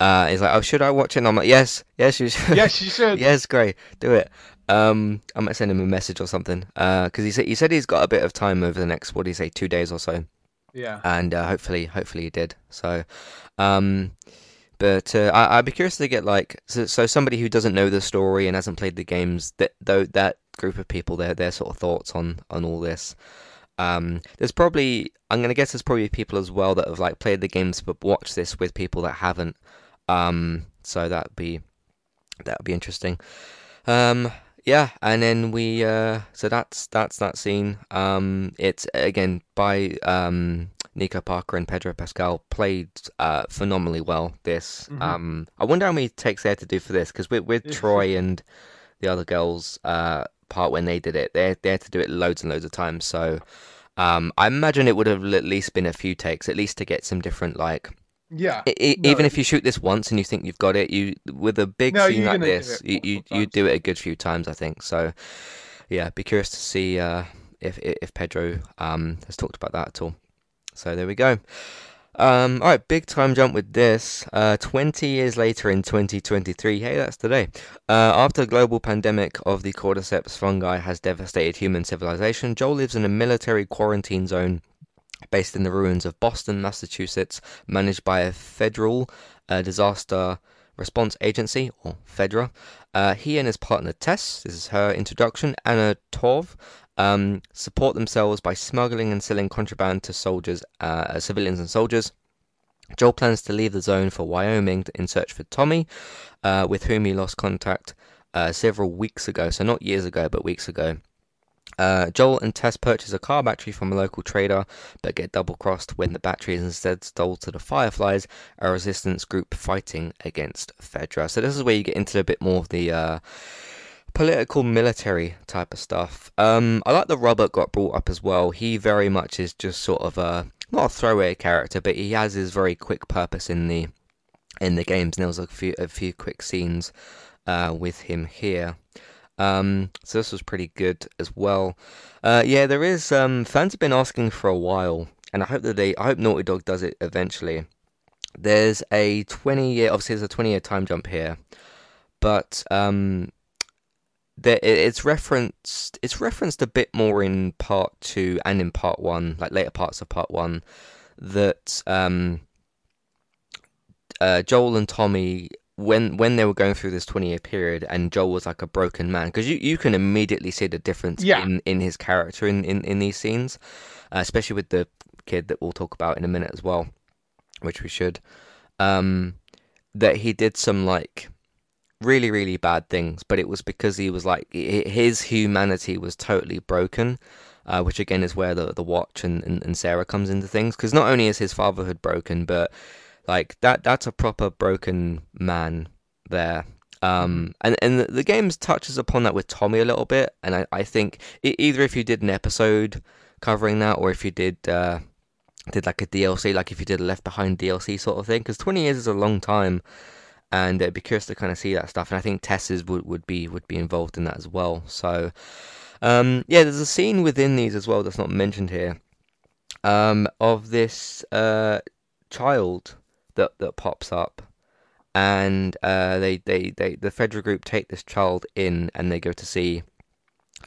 Uh, he's like, oh, should I watch it? And I'm like, yes, yes, you should. yes, you should. *laughs* yes, Gray, do it. Um, I might send him a message or something. Uh, because he said he said he's got a bit of time over the next what do you say two days or so Yeah. and uh, hopefully, hopefully he did. So, um, but uh, I, I'd be curious to get like so, so somebody who doesn't know the story and hasn't played the games that though that group of people their their sort of thoughts on on all this. Um, there's probably I'm gonna guess there's probably people as well that have like played the games but watched this with people that haven't. Um, so that'd be that'd be interesting. Um, yeah, and then we uh, so that's that's that scene. Um, it's again by um Nico Parker and Pedro Pascal played uh phenomenally well. This Mhm. um, I wonder how many takes they had to do for this because with with Troy and the other girls uh part when they did it, they they had to do it loads and loads of times. So um, I imagine it would have at least been a few takes, at least to get some different like Yeah. I- I- No, even if you shoot this once and you think you've got it, you with a big No, scene like this, you you, you do it a good few times, I think. So, yeah, be curious to see uh, if if Pedro um, has talked about that at all. So there we go. Um, all right, big time jump with this. Uh, 20 years later in 2023, hey, that's today. Uh, after the global pandemic of the cordyceps fungi has devastated human civilization, Joel lives in a military quarantine zone based in the ruins of Boston, Massachusetts, managed by a federal uh, disaster response agency, or FEDRA. Uh, he and his partner Tess, this is her introduction, Anna Torv, um, support themselves by smuggling and selling contraband to soldiers, uh, civilians and soldiers. Joel plans to leave the zone for Wyoming in search for Tommy, uh, with whom he lost contact uh, several weeks ago. So, not years ago, but weeks ago. Uh, Joel and Tess purchase a car battery from a local trader, but get double crossed when the battery is instead sold to the Fireflies, a resistance group fighting against Fedra. So, this is where you get into a bit more of the uh, political military type of stuff. Um, I like that Robert got brought up as well. He very much is just sort of a not a throwaway character, but he has his very quick purpose in the in the games. And there was a few a few quick scenes uh, with him here. Um, so this was pretty good as well. Uh, yeah, there is um, fans have been asking for a while, and I hope that they I hope Naughty Dog does it eventually. There's a 20 year obviously there's a 20 year time jump here, but um, it- it's referenced it's referenced a bit more in part two and in part one, like later parts of part one, that um, uh, Joel and Tommy when when they were going through this 20 year period and Joel was like a broken man because you, you can immediately see the difference Yeah. in, in his character in, in, in these scenes uh, especially with the kid that we'll talk about in a minute as well which we should um that he did some like really really bad things but it was because he was like his humanity was totally broken uh, which again is where the the watch and, and, and Sarah comes into things because not only is his fatherhood broken but like that that's a proper broken man there. Um, and and the, game touches upon that with Tommy a little bit, and I, I think e- either if you did an episode covering that, or if you did uh, did like a DLC, like if you did a Left Behind DLC sort of thing, because twenty years is a long time, and it'd be curious to kind of see that stuff. And I think Tess's would, would be would be involved in that as well. So, um, yeah, there's a scene within these as well that's not mentioned here, um, of this uh, child that that pops up and uh, they, they, they the federal group take this child in and they go to see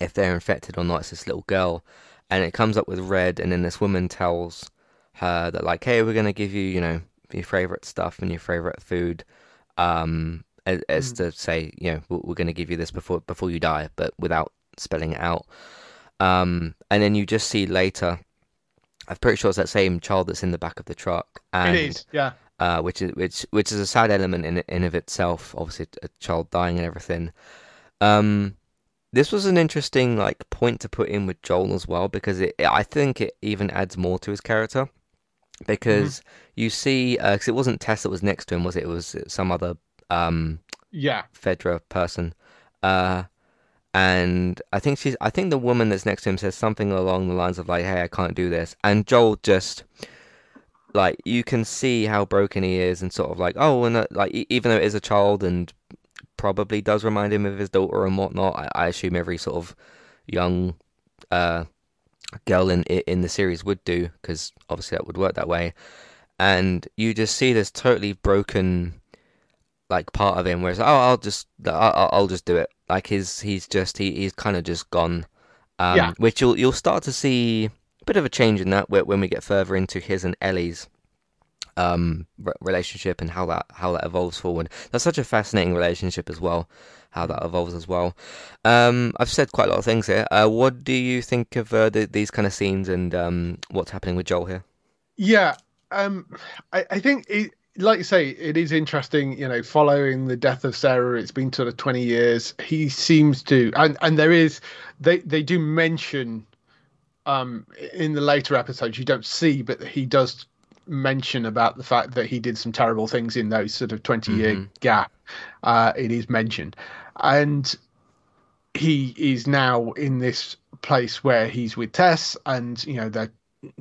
if they're infected or not. It's this little girl, and it comes up with red, and then this woman tells her that like, hey, we're gonna give you, you know, your favorite stuff and your favorite food, um, as, as mm. to say, you know, we're gonna give you this before before you die, but without spelling it out. Um, and then you just see later. I'm pretty sure it's that same child that's in the back of the truck. And, it is, yeah uh, which is which which is a sad element in in of itself. Obviously, a child dying and everything. Um, this was an interesting like point to put in with Joel as well because it, I think it even adds more to his character because mm-hmm. you see because uh, it wasn't Tess that was next to him, was it? It was some other um yeah Fedra person. Uh, and I think she's I think the woman that's next to him says something along the lines of like, "Hey, I can't do this," and Joel just like you can see how broken he is and sort of like oh and uh, like even though it is a child and probably does remind him of his daughter and whatnot i, I assume every sort of young uh, girl in in the series would do because obviously that would work that way and you just see this totally broken like part of him where it's like, oh i'll just I'll, I'll just do it like his he's just he, he's kind of just gone um, yeah. which you'll you'll start to see a bit of a change in that when we get further into his and Ellie's um, re- relationship and how that how that evolves forward. That's such a fascinating relationship as well. How that evolves as well. Um, I've said quite a lot of things here. Uh, what do you think of uh, the, these kind of scenes and um, what's happening with Joel here? Yeah, um, I, I, think it, like you say, it is interesting. You know, following the death of Sarah, it's been sort of twenty years. He seems to, and and there is, they they do mention um, in the later episodes you don't see, but he does mention about the fact that he did some terrible things in those sort of 20 year mm-hmm. gap. Uh, it is mentioned. And he is now in this place where he's with Tess and, you know, they're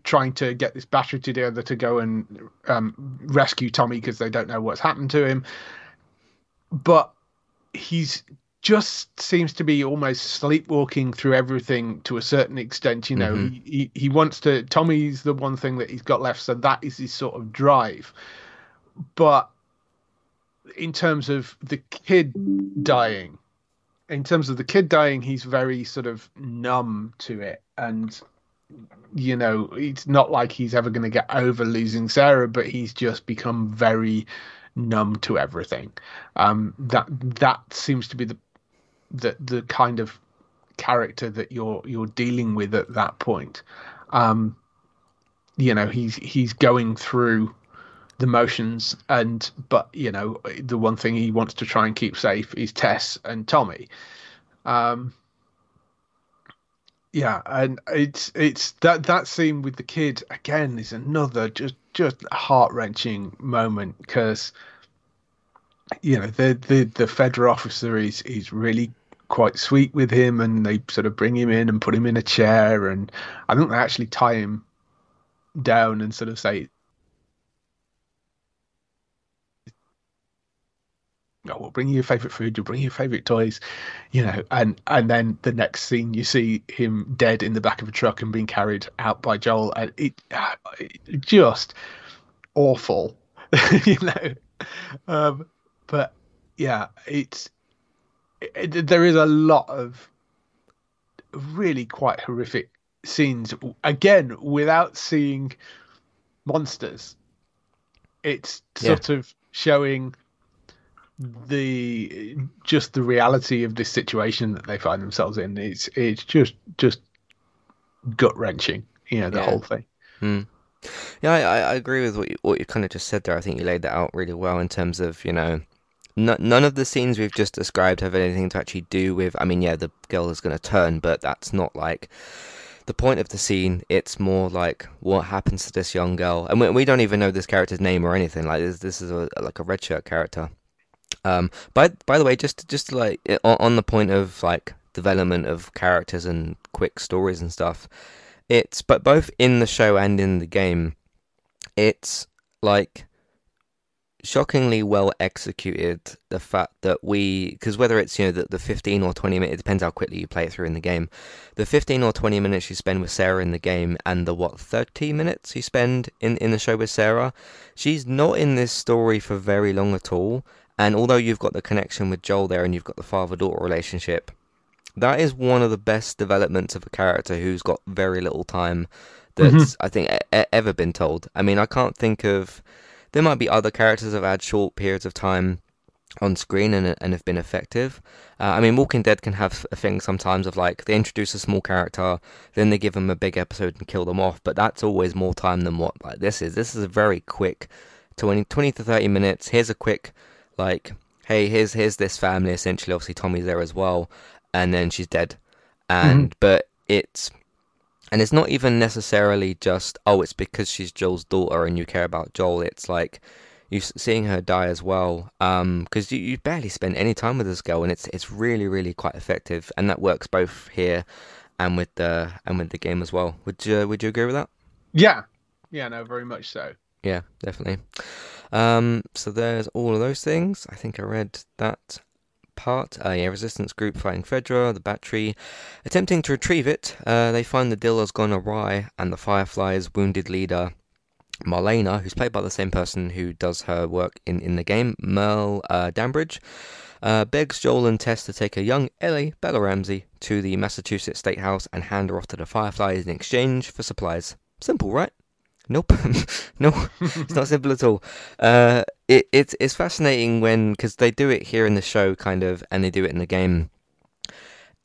trying to get this battery together to go and um, rescue Tommy because they don't know what's happened to him. But he's just seems to be almost sleepwalking through everything to a certain extent. You know, mm-hmm. he, he, he wants to. Tommy's the one thing that he's got left, so that is his sort of drive. But in terms of the kid dying, in terms of the kid dying, he's very sort of numb to it, and you know, it's not like he's ever going to get over losing Sarah, but he's just become very numb to everything. Um, that that seems to be the the the kind of character that you're you're dealing with at that point. Um, you know, he's he's going through the motions, and but you know, the one thing he wants to try and keep safe is Tess and Tommy. Um, yeah, and it's it's that that scene with the kid again is another just just heart wrenching moment because you know the the the Fedra officer is is really quite sweet with him, and they sort of bring him in and put him in a chair, and I think they actually tie him down and sort of say, oh, we'll bring you your favorite food, you'll bring you your favorite toys, you know, and and then the next scene you see him dead in the back of a truck and being carried out by Joel, and it, it just awful, *laughs* you know. Um, but yeah, it's it, there is a lot of really quite horrific scenes. Again, without seeing monsters, it's sort yeah. of showing the just the reality of this situation that they find themselves in. It's it's just just gut wrenching, you know, the yeah. whole thing. Hmm. Yeah, I, I agree with what you, what you kind of just said there. I think you laid that out really well in terms of you know none of the scenes we've just described have anything to actually do with. I mean, yeah, the girl is going to turn, but that's not like the point of the scene. It's more like what happens to this young girl, and we, we don't even know this character's name or anything. Like this, this is a, like a red shirt character. Um, by by the way, just just like on, on the point of like development of characters and quick stories and stuff, it's but both in the show and in the game, it's like shockingly well executed the fact that we because whether it's you know the, the 15 or 20 minutes it depends how quickly you play it through in the game. The 15 or 20 minutes you spend with sarah in the game and the what 30 minutes you spend in in the show with sarah she's not in this story for very long at all. And although you've got the connection with joel there and you've got the father-daughter relationship that is one of the best developments of a character who's got very little time that's Mm-hmm. i think e- e- ever been told. I mean i can't think of there might be other characters that have had short periods of time on screen and, and have been effective. Uh, I mean, Walking Dead can have a thing sometimes of like they introduce a small character, then they give them a big episode and kill them off, but that's always more time than what like this is. This is a very quick 20, 20 to 30 minutes. Here's a quick, like, hey, here's here's this family essentially. Obviously, Tommy's there as well, and then she's dead. And but it's and it's not even necessarily just oh it's because she's Joel's daughter and you care about Joel. It's like you seeing her die as well um because you, you barely spend any time with this girl and it's it's really really quite effective. And that works both here and with the and with the game as well. Would you would you agree with that? Yeah, yeah, no, very much so. yeah definitely. Um so there's all of those things. I think I read that part. Uh, yeah, resistance group fighting Fedra, the battery. Attempting to retrieve it, uh, they find the deal has gone awry, and the Firefly's wounded leader, Marlena, who's played by the same person who does her work in, in the game, Merle uh, Dandridge, uh, begs Joel and Tess to take a young Ellie, Bella Ramsey, to the Massachusetts State House and hand her off to the Fireflies in exchange for supplies. Simple, right? Nope, *laughs* no, it's not simple at all. Uh, it, it's it's fascinating when because they do it here in the show, kind of, and they do it in the game.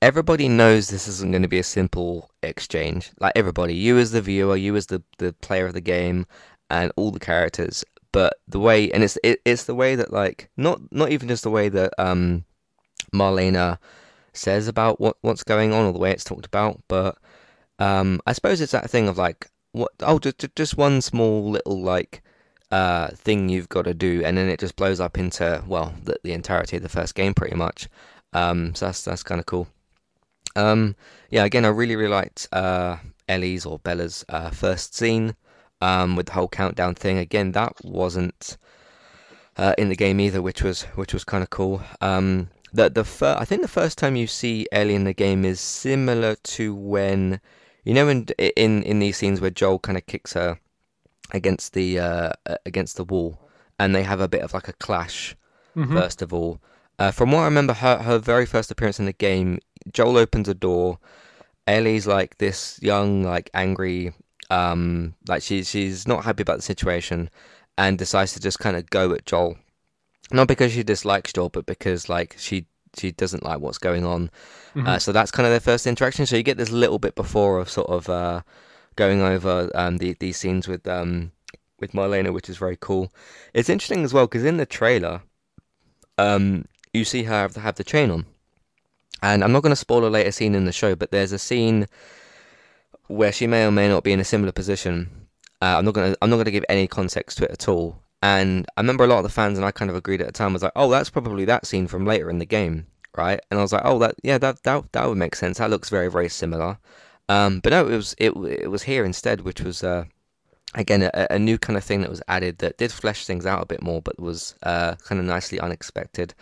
Everybody knows this isn't going to be a simple exchange. Like everybody, you as the viewer, you as the, the player of the game, and all the characters. But the way, and it's it, it's the way that like not not even just the way that um Marlena says about what what's going on or the way it's talked about, but um I suppose it's that thing of like what oh just just one small little like uh thing you've got to do and then it just blows up into well the, the entirety of the first game pretty much. Um so that's that's kind of cool. Um yeah again i really really liked uh ellie's or bella's uh first scene um with the whole countdown thing. Again that wasn't uh, in the game either which was which was kind of cool. Um the the fir- i think the first time you see ellie in the game is similar to when you know, in in in these scenes where Joel kind of kicks her against the uh, against the wall, and they have a bit of like a clash. First of all, uh, from what I remember, her her very first appearance in the game, Joel opens a door. Ellie's like this young, like angry, um, like she's she's not happy about the situation, and decides to just kind of go at Joel, not because she dislikes Joel, but because like she she doesn't like what's going on. Uh, so that's kind of their first interaction. So you get this little bit before of sort of uh, going over um, the, these scenes with um, with Marlena, which is very cool. It's interesting as well because in the trailer, um, you see her have, have the chain on, and I'm not going to spoil a later scene in the show, but there's a scene where she may or may not be in a similar position. Uh, I'm not gonna I'm not gonna give any context to it at all. And I remember a lot of the fans and I kind of agreed at the time was like, oh, that's probably that scene from later in the game, right? And I was like, oh, that yeah, that that that would make sense. That looks very very similar. Um, but no, it was it it was here instead, which was uh, again a, a new kind of thing that was added that did flesh things out a bit more, but was uh, kind of nicely unexpected.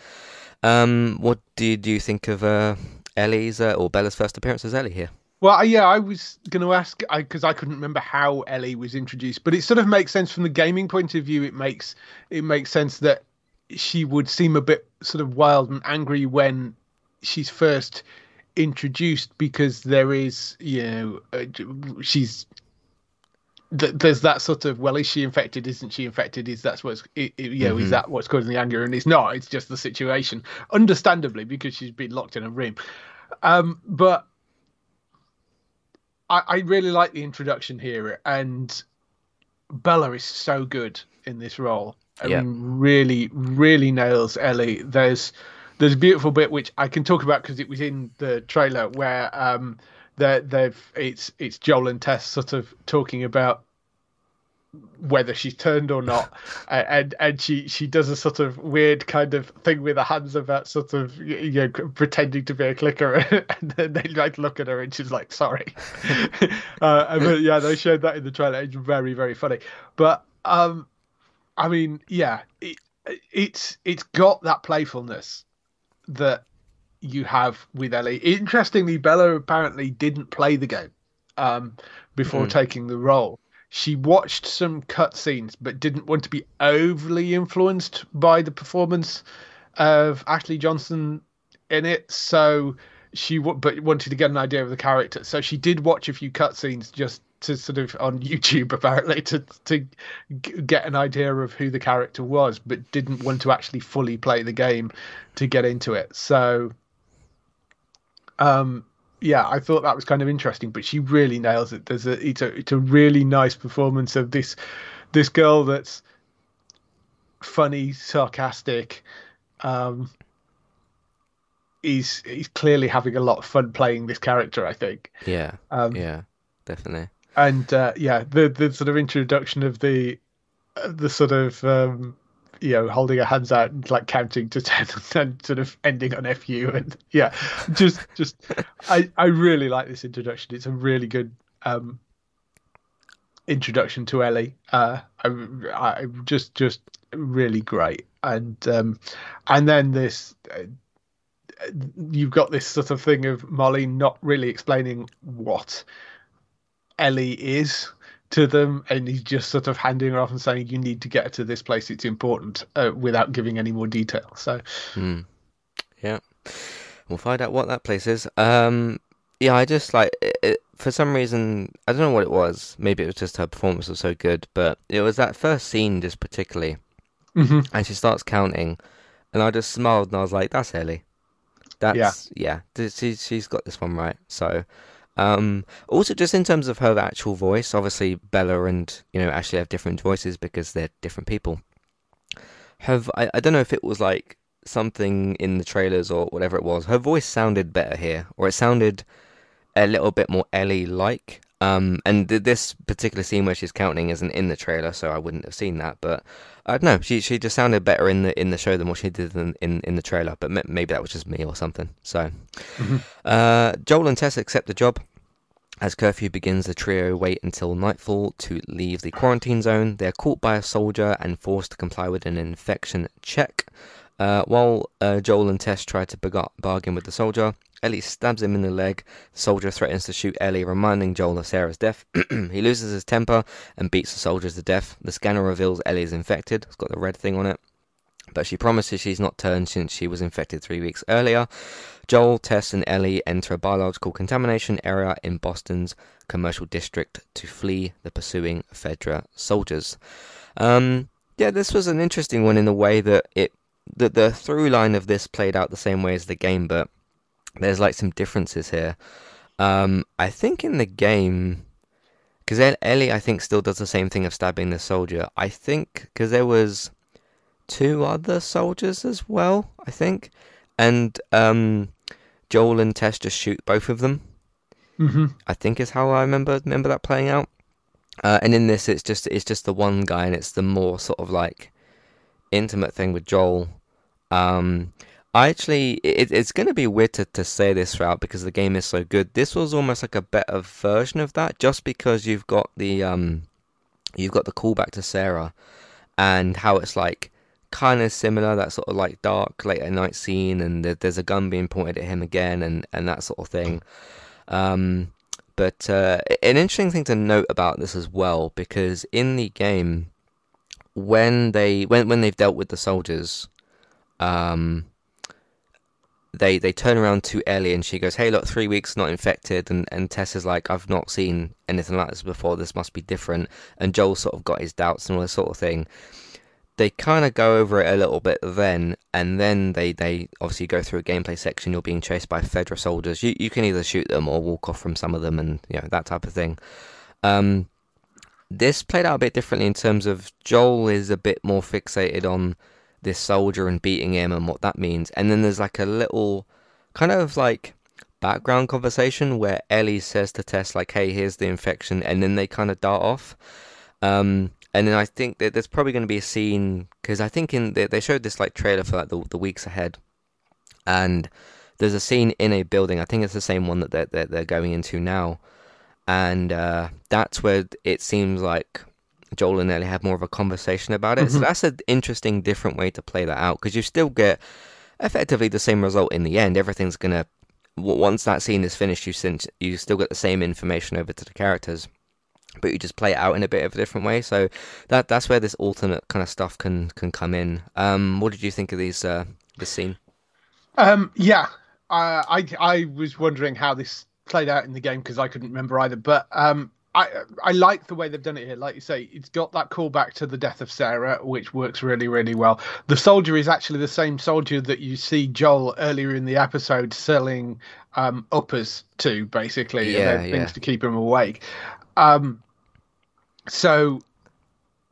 Um, what do you, do you think of uh, Ellie's uh, or Bella's first appearance as Ellie here? Well, I- yeah, I was going to ask because I, couldn't remember how Ellie was introduced, but it sort of makes sense from the gaming point of view. It makes it makes sense that she would seem a bit sort of wild and angry when she's first introduced because there is, you know, uh, she's th- there's that sort of well, is she infected? Isn't she infected? Is that's what's i- i- you know, is that what's causing the anger? And it's not. It's just the situation, understandably, because she's been locked in a room. Um, but I, I really like the introduction here, and Bella is so good in this role. I Yeah. mean, really, really nails Ellie. There's there's a beautiful bit which I can talk about because it was in the trailer where um they they've it's it's Joel and Tess sort of talking about whether she's turned or not, *laughs* and and she she does a sort of weird kind of thing with her hands about sort of you know pretending to be a clicker, *laughs* and then they like look at her and she's like sorry. *laughs* uh, but yeah, they showed that in the trailer. It's very very funny, but um, I mean yeah, it, it's it's got that playfulness that you have with Ellie. Interestingly, Bella apparently didn't play the game um, before Mm. taking the role. She watched some cutscenes, but didn't want to be overly influenced by the performance of Ashley Johnson in it. So she, w- but wanted to get an idea of the character. So she did watch a few cutscenes just to sort of on YouTube *laughs* apparently to to g- get an idea of who the character was, but didn't want to actually fully play the game to get into it. So, um, yeah, I thought that was kind of interesting, but she really nails it. There's a it's a it's a really nice performance of this this girl that's funny, sarcastic. Um, he's he's clearly having a lot of fun playing this character. I think. Yeah, Um, yeah, definitely. and uh, yeah, the the sort of introduction of the uh, the sort of um, you know holding her hands out and like counting to *laughs* ten and sort of ending on fu and yeah, just just I I really like this introduction. It's a really good um, introduction to Ellie. Uh, I I just just really great and um, and then this. Uh, You've got this sort of thing of Molly not really explaining what Ellie is to them, and he's just sort of handing her off and saying, "You need to get her to this place; it's important," uh, without giving any more detail. So, Hmm. Yeah, we'll find out what that place is. Um, yeah, I just like it, it, for some reason I don't know what it was. Maybe it was just her performance was so good, but it was that first scene just particularly, Mhm. and she starts counting, and I just smiled and I was like, "That's Ellie." That's yeah. th- she she's got this one right. So, um, also just in terms of her actual voice, obviously Bella and you know Ashley have different voices because they're different people. Have I, I don't know if it was like something in the trailers or whatever it was. Her voice sounded better here, or it sounded a little bit more Ellie like. Um, and th- this particular scene where she's counting isn't in the trailer, so I wouldn't have seen that. But I don't know, she she just sounded better in the in the show than what she did in in, in the trailer. But m- maybe that was just me or something. So, uh, Joel and Tess accept the job. As curfew begins, the trio wait until nightfall to leave the quarantine zone. They are caught by a soldier and forced to comply with an infection check. Uh, while uh, Joel and Tess try to bargain with the soldier, Ellie stabs him in the leg. The soldier threatens to shoot Ellie, reminding Joel of Sarah's death. *clears throat* he loses his temper and beats the soldier to death. The scanner reveals Ellie is infected. It's got the red thing on it. But she promises she's not turned since she was infected three weeks earlier. Joel, Tess, and Ellie enter a biological contamination area in Boston's commercial district to flee the pursuing Fedra soldiers. Um, yeah, this was an interesting one in the way that it the the through line of this played out the same way as the game, but there's like some differences here. Um, I think in the game, because Ellie, I think, still does the same thing of stabbing the soldier. I think because there was two other soldiers as well, I think, and um, Joel and Tess just shoot both of them. hmm I think is how I remember remember that playing out. Uh, and in this, it's just it's just the one guy, and it's the more sort of like intimate thing with Joel. Um, I actually, it, it's going to be weird to, to say this route because the game is so good. This was almost like a better version of that, just because you've got the um, you've got the callback to Sarah, and how it's like kind of similar, that sort of like dark late at night scene, and there, there's a gun being pointed at him again, and and that sort of thing. Um, but uh, an interesting thing to note about this as well, because in the game, when they when when they've dealt with the soldiers, um, they they turn around to Ellie and she goes, "Hey, look, three weeks not infected," and and Tess is like, "I've not seen anything like this before. This must be different." And Joel sort of got his doubts and all this sort of thing. They kind of go over it a little bit then, and then they, they obviously go through a gameplay section. You're being chased by Fedra soldiers. You you can either shoot them or walk off from some of them, and you know that type of thing. Um, this played out a bit differently in terms of Joel is a bit more fixated on this soldier and beating him and what that means, and then there's like a little kind of like background conversation where Ellie says to Tess like, "Hey, here's the infection," and then they kind of dart off. Um, and then I think that there's probably going to be a scene because I think in they, they showed this like trailer for like the, the weeks ahead, and there's a scene in a building. I think it's the same one that they're they're, they're going into now, and uh, that's where it seems like Joel and Ellie have more of a conversation about it. So that's an interesting, different way to play that out because you still get effectively the same result in the end. Everything's gonna once that scene is finished, you send, you still get the same information over to the characters, but you just play it out in a bit of a different way. So that that's where this alternate kind of stuff can can come in. Um, what did you think of these uh, this scene? Um, yeah, I, I I was wondering how this played out in the game because I couldn't remember either. But um, I I like the way they've done it here. Like you say, it's got that callback to the death of Sarah, which works really really well. The soldier is actually the same soldier that you see Joel earlier in the episode selling um, uppers to, basically, Yeah, yeah. things to keep him awake. Um, so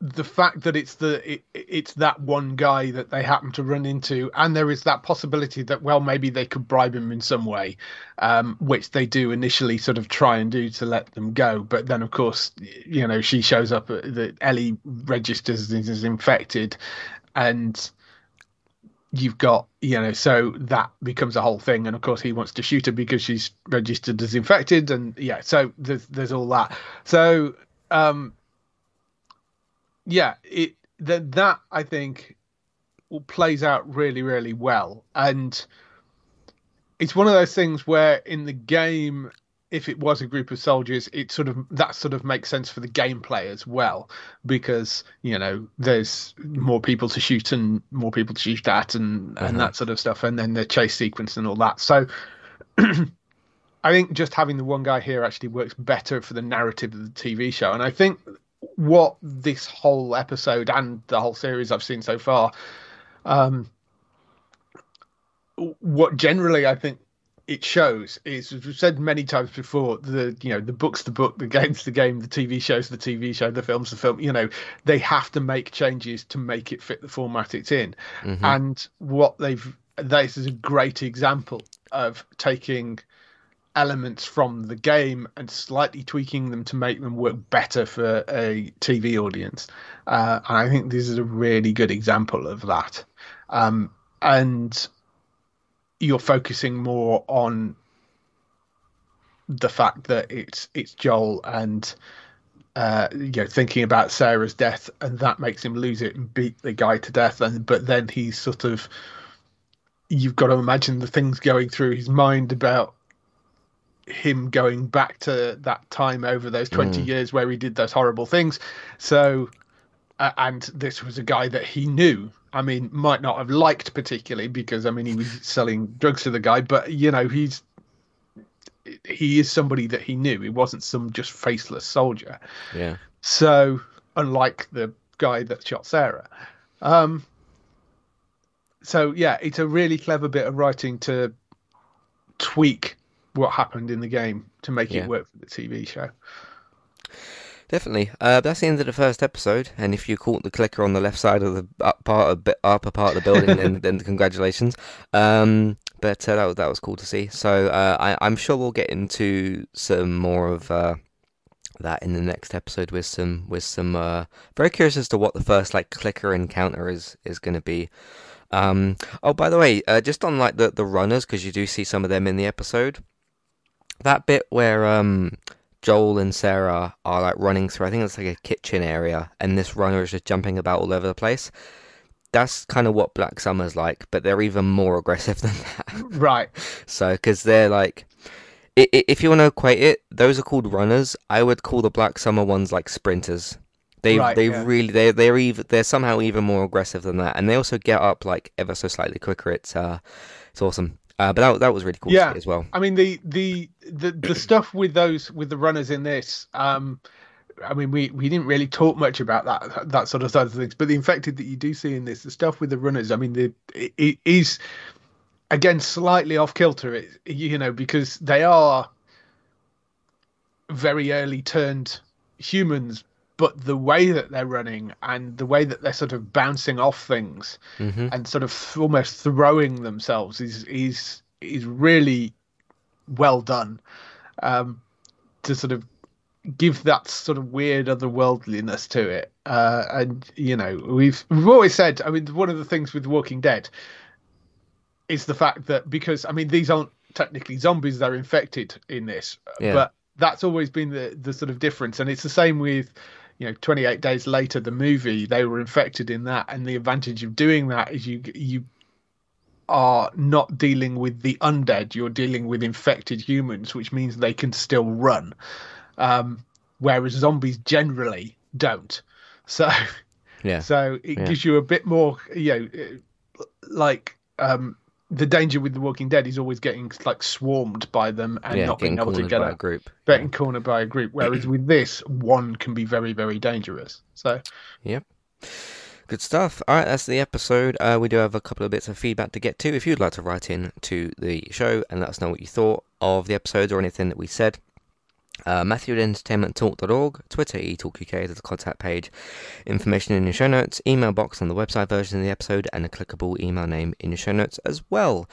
the fact that it's the it, it's that one guy that they happen to run into and there is that possibility that well maybe they could bribe him in some way um, which they do initially sort of try and do to let them go. But then of course you know she shows up that ellie registers as is infected and you've got you know so that becomes a whole thing. And of course he wants to shoot her because she's registered as infected and yeah so there's there's all that. So um yeah, it that that I think plays out really really well, and it's one of those things where in the game, if it was a group of soldiers, it sort of that sort of makes sense for the gameplay as well, because you know there's more people to shoot and more people to shoot at and and uh-huh. that sort of stuff, and then the chase sequence and all that. So. *clears throat* I think just having the one guy here actually works better for the narrative of the TV show. And I think what this whole episode and the whole series I've seen so far, um, what generally I think it shows is, as we've said many times before, the you know the book's the book, the game's the game, the TV show's the TV show, the film's the film. You know they have to make changes to make it fit the format it's in, and what they've this is a great example of taking elements from the game and slightly tweaking them to make them work better for a TV audience. Uh, and I think this is a really good example of that. Um, and you're focusing more on the fact that it's it's Joel and uh, you know thinking about Sarah's death, and that makes him lose it and beat the guy to death. And but then he's sort of you've got to imagine the things going through his mind about him going back to that time over those 20 years where he did those horrible things. So uh, and this was a guy that he knew. I mean might not have liked particularly because i mean he was selling drugs to the guy but you know he's he is somebody that he knew. He wasn't some just faceless soldier. Yeah. so unlike the guy that shot sarah. Um so yeah it's a really clever bit of writing to tweak what happened in the game to make Yeah. it work for the TV show. Definitely. Uh, that's the end of the first episode, and if you caught the clicker on the left side of the up part of upper part of the building, then then congratulations. Um, but uh, that was that was cool to see. So uh, I, I'm sure we'll get into some more of uh, that in the next episode with some with some. Uh, very curious as to what the first like clicker encounter is is going to be. Um, oh, by the way, uh, just on like the the runners because you do see some of them in the episode. That bit where um. Joel and Sarah are like running through. I think it's like a kitchen area, and this runner is just jumping about all over the place. That's kind of what Black Summer's like, but they're even more aggressive *laughs* than that. Right. So, because they're like, if you want to equate it, those are called runners. I would call the Black Summer ones like sprinters. They Right, they yeah. really they they're even they're somehow even more aggressive than that, and they also get up like ever so slightly quicker. It's uh, it's awesome. Uh, but that that was really cool to Yeah. see as well. I mean the the the the stuff with those with the runners in this. Um, I mean we we didn't really talk much about that that sort of side of things, but the infected that you do see in this, the stuff with the runners. I mean the it, it is again slightly off kilter. It, you know because they are very early turned humans. But the way that they're running and the way that they're sort of bouncing off things hmm and sort of almost throwing themselves is is is really well done um, to sort of give that sort of weird otherworldliness to it. Uh, and you know, we've we've always said. I mean, one of the things with Walking Dead is the fact that because I mean these aren't technically zombies; they're infected in this, Yeah. but that's always been the the sort of difference. And it's the same with. You know, 28 days later, the movie they were infected in that, and the advantage of doing that is you you are not dealing with the undead; you're dealing with infected humans, which means they can still run um, whereas zombies generally don't. So, *laughs* Yeah. so it Yeah. gives you a bit more, you know, uh, like um, the danger with The Walking Dead is always getting like swarmed by them and yeah, not being able to get a group. getting cornered by a group. Whereas with this, one can be very, very dangerous. So, Yep. Good stuff. All right, that's the episode. Uh, we do have a couple of bits of feedback to get to. If you'd like to write in to the show and let us know what you thought of the episodes or anything that we said, uh, Matthew at entertainmenttalk.org, Twitter, eTalkUK is the contact page, information in your show notes, email box on the website version of the episode, and a clickable email name in your show notes as well.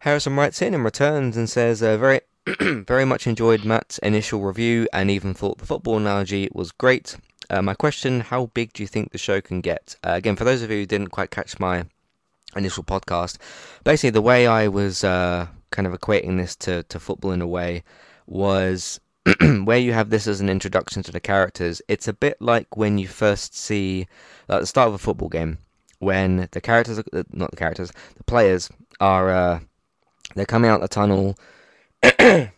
Harrison writes in and returns and says, uh, very, *clears throat* very much enjoyed Matt's initial review and even thought the football analogy was great. Uh, my question, how big do you think the show can get? Uh, again, for those of you who didn't quite catch my initial podcast, basically the way I was uh, kind of equating this to, to football in a way was *clears throat* where you have this as an introduction to the characters, it's a bit like when you first see at the start of a football game when the characters, are, uh, not the characters, the players are uh, they're coming out the tunnel. *clears throat*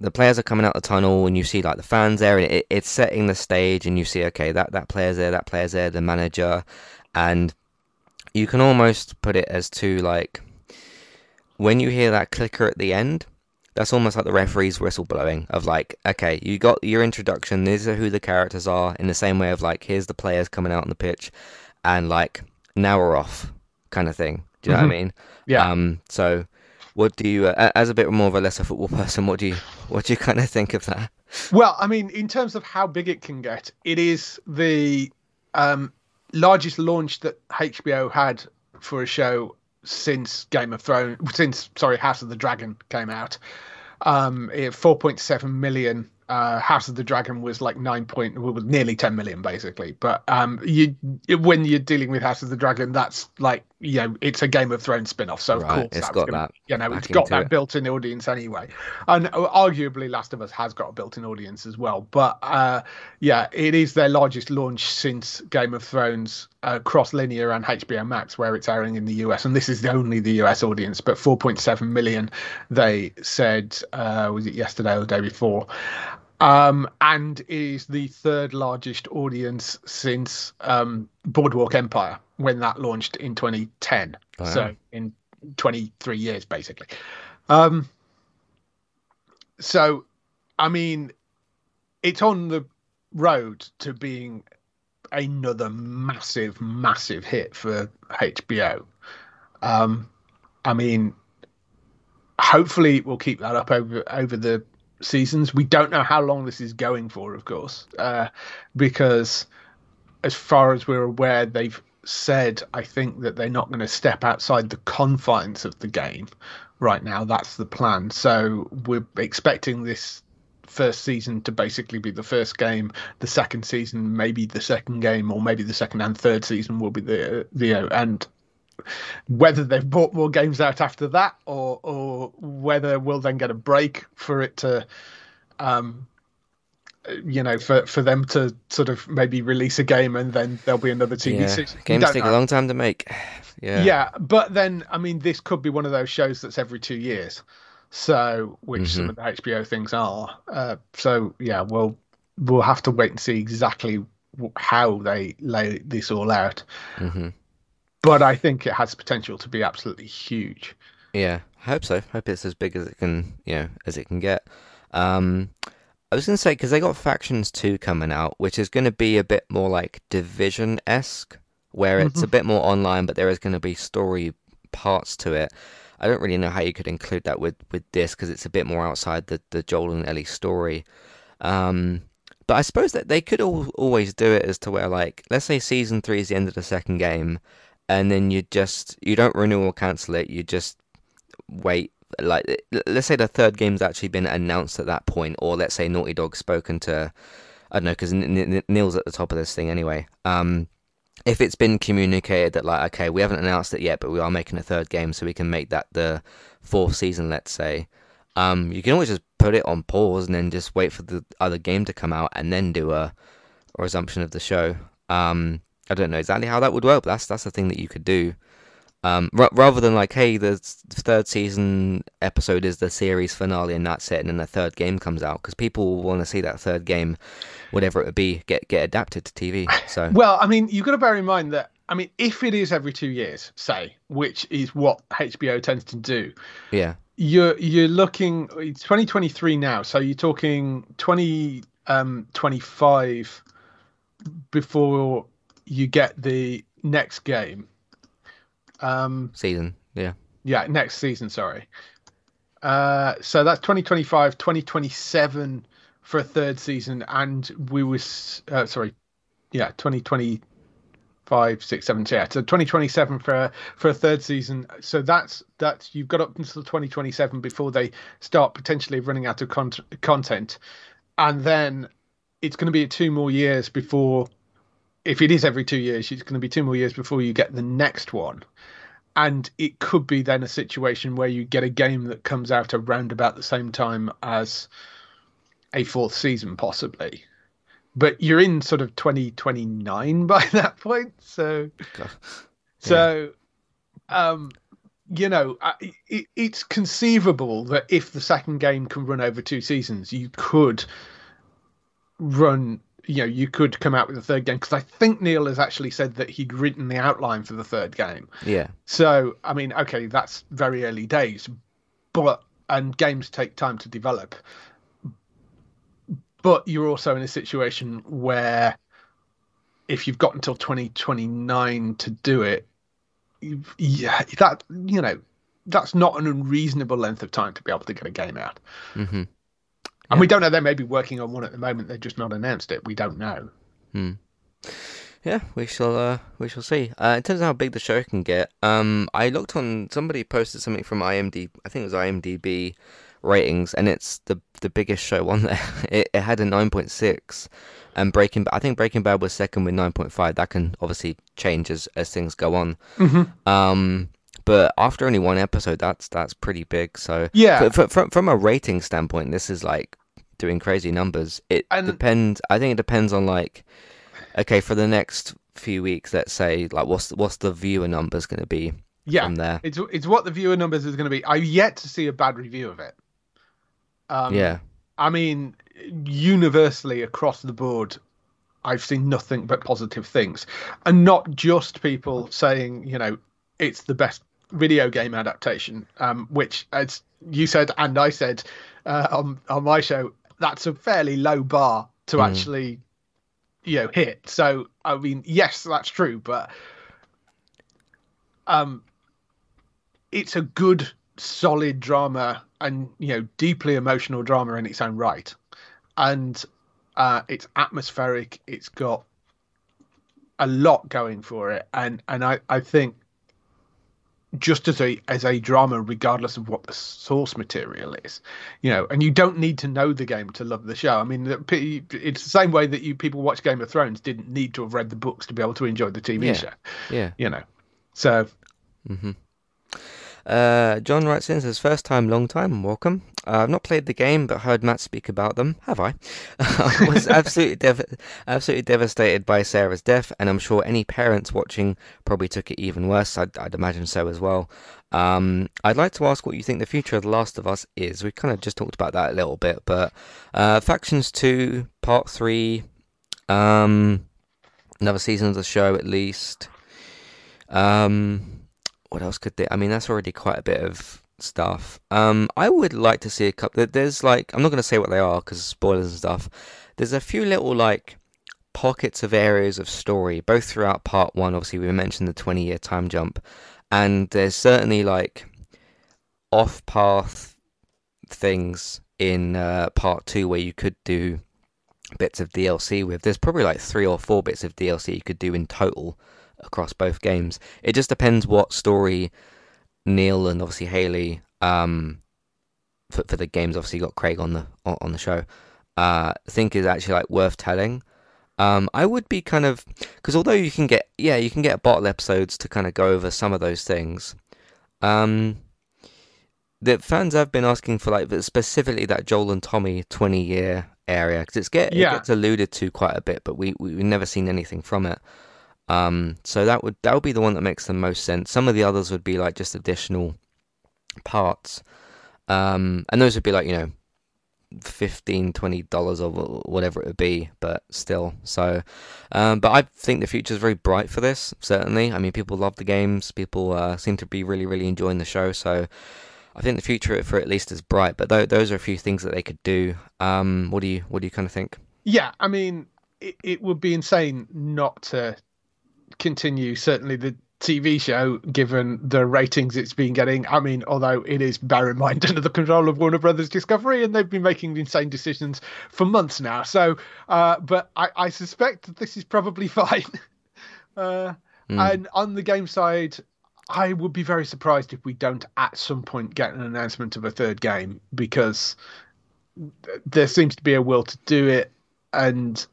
the players are coming out the tunnel, and you see like the fans there, and it, it's setting the stage, and you see okay that that player's there, that player's there, the manager, and you can almost put it as to like when you hear that clicker at the end that's almost like the referee's whistle blowing of like okay you got your introduction these are who the characters are in the same way of like here's the players coming out on the pitch and like now we're off kind of thing. Do you know what i mean? Yeah. um so what do you uh, as a bit more of a lesser football person what do you what do you kind of think of that Well, I mean, in terms of how big it can get, it is the um, largest launch that HBO had for a show since Game of Thrones, since sorry, House of the Dragon came out. Um, it, 4.7 million. Uh, House of the Dragon was like nine point, well, nearly 10 million basically. But um, you when you're dealing with House of the Dragon, that's like you know it's a Game of Thrones spin-off, so of Right, course it's got gonna- that You know, it's got that it. built-in audience anyway, and uh, arguably Last of Us has got a built-in audience as well. But uh, yeah, it is their largest launch since Game of Thrones uh, cross-linear and HBO Max, where it's airing in the US, and this is the only the US audience. But 4.7 million, they said, uh, was it yesterday or the day before? Um, and is the third largest audience since um, Boardwalk Empire when that launched in 2010. Wow. So in 23 years, basically. Um, so, I mean, it's on the road to being another massive, massive hit for HBO. Um, I mean, hopefully we'll keep that up over over the seasons. We don't know how long this is going for, of course, uh, because as far as we're aware, they've said I think that they're not going to step outside the confines of the game right now. That's the plan. So we're expecting this first season to basically be the first game, the second season maybe the second game, or maybe the second and third season will be the the and whether they've bought more games out after that or or whether we'll then get a break for it to um you know for for them to sort of maybe release a game and then there'll be another TV yeah. We games take know. a long time to make *sighs* yeah Yeah, but then I mean, this could be one of those shows that's every two years. So, which some of the HBO things are. Uh, so yeah, we'll we'll have to wait and see exactly how they lay this all out. hmm But I think it has potential to be absolutely huge. Yeah, I hope so. Hope it's as big as it can, you know, as it can get. Um, I was gonna say because they got Factions Two coming out, which is gonna be a bit more like Division esque, where it's a bit more online, but there is gonna be story parts to it. I don't really know how you could include that with with this because it's a bit more outside the the Joel and Ellie story. Um, but I suppose that they could al- always do it as to where like let's say season three is the end of the second game, and then you just you don't renew or cancel it. You just wait like let's say the third game's actually been announced at that point, or let's say Naughty Dog's spoken to I don't know because Neil's at the top of this thing anyway. Um, if it's been communicated that like okay we haven't announced it yet but we are making a third game so we can make that the fourth season let's say um, you can always just put it on pause and then just wait for the other game to come out and then do a, a resumption of the show um, i don't know exactly how that would work but that's that's the thing that you could do um, r- rather than like hey the third season episode is the series finale and that's it and then the third game comes out because people want to see that third game whatever it would be get get adapted to tv so *laughs* Well, I mean, you've got to bear in mind that I mean, if it is every two years, say, which is what HBO tends to do, yeah you're you're looking. It's 2023 now, so you're talking 20 um 25 before you get the next game. Um, season yeah yeah, next season. Sorry. Uh, so that's 2025, 2027 for a third season, and we was uh, sorry, yeah, 2025, six, seven, yeah, so 2027 for a, for a third season. So that's that's you've got up until 2027 before they start potentially running out of con- content, and then it's going to be two more years before. If it is every two years, it's going to be two more years before you get the next one. And it could be then a situation where you get a game that comes out around about the same time as a fourth season possibly. But you're in sort of 2029 by *laughs* that point so so um you know it, it's conceivable that if the second game can run over two seasons you could run you know you could come out with a third game because i think neil has actually said that he'd written the outline for the third game yeah so, I mean, okay, that's very early days, but and games take time to develop. But you're also in a situation where if you've got until 2029 to do it, yeah, that you know, that's not an unreasonable length of time to be able to get a game out. hmm And we don't know they may be working on one at the moment. They've just not announced it. We don't know. Yeah, we shall. Uh, we shall see. Uh, in terms of how big the show can get, um, I looked on. Somebody posted something from IMDb. I think it was IMDb ratings, and it's the the biggest show on *laughs* there. It, it had a nine point six, and Breaking. I think Breaking Bad was second with nine point five. That can obviously change as as things go on. Um, but after only one episode, that's that's pretty big. So Yeah. fr- from from a rating standpoint, this is like doing crazy numbers. It And- depends. I think it depends on like okay, for the next few weeks, let's say, like, what's what's the viewer numbers going to be Yeah, from there? it's it's what the viewer numbers is going to be. I've yet to see a bad review of it. Um, yeah, I mean, universally across the board, I've seen nothing but positive things, and not just people saying, you know, it's the best video game adaptation. Um, which, as you said and I said uh, on on my show, that's a fairly low bar to actually, you know, hit. So, I mean, yes, that's true, but um, it's a good, solid drama, and you know, deeply emotional drama in its own right, and uh, it's atmospheric. It's got a lot going for it, and and I I think just as a as a drama, regardless of what the source material is, you know, and you don't need to know the game to love the show. I mean, it's the same way that you people watch Game of Thrones didn't need to have read the books to be able to enjoy the TV Yeah. show, yeah. you know. So mm-hmm. Uh, John writes in says first time, long time, welcome. Uh, I've not played the game, but heard Matt speak about them. Have I? *laughs* I was absolutely dev- absolutely devastated by Sarah's death, and I'm sure any parents watching probably took it even worse. I'd, I'd imagine so as well. Um, I'd like to ask what you think the future of The Last of Us is. We kind of just talked about that a little bit, but uh, Factions Two, Part Three, um, another season of the show at least. Um, what else could they? I mean, that's already quite a bit of stuff. Um, I would like to see a couple. There's like, I'm not going to say what they are because spoilers and stuff. There's a few little like pockets of areas of story, both throughout part one. Obviously, we mentioned the 20 year time jump, and there's certainly like off path things in uh, part two where you could do bits of DLC with. There's probably like three or four bits of DLC you could do in total across both games. It just depends what story Neil and obviously Halley um, for, for the games. Obviously, got Craig on the on, the show. Uh, think is actually like worth telling. Um, I would be kind of because although you can get yeah you can get bottle episodes to kind of go over some of those things. Um, the fans have been asking for like specifically that Joel and Tommy twenty year area because it's get Yeah. it gets alluded to quite a bit, but we- we've never seen anything from it. Um, so that would that would be the one that makes the most sense. Some of the others would be like just additional parts, um, and those would be like you know 15 20 dollars or whatever it would be but still. So um, but i think the future is very bright for this certainly. I mean people love the games. People uh, seem to be really really enjoying the show. So i think the future for at least is bright but th- those are a few things that they could do. Um, what do you what do you kind of think? Yeah, I mean, it, it would be insane not to continue. Certainly, the TV show, given the ratings it's been getting. I mean, although it is, bear in mind, *laughs* under the control of Warner Brothers Discovery, and they've been making insane decisions for months now. So, uh, but I, I suspect that this is probably *laughs* fine. uh, And on the game side, I would be very surprised if we don't at some point get an announcement of a third game because th- there seems to be a will to do it, and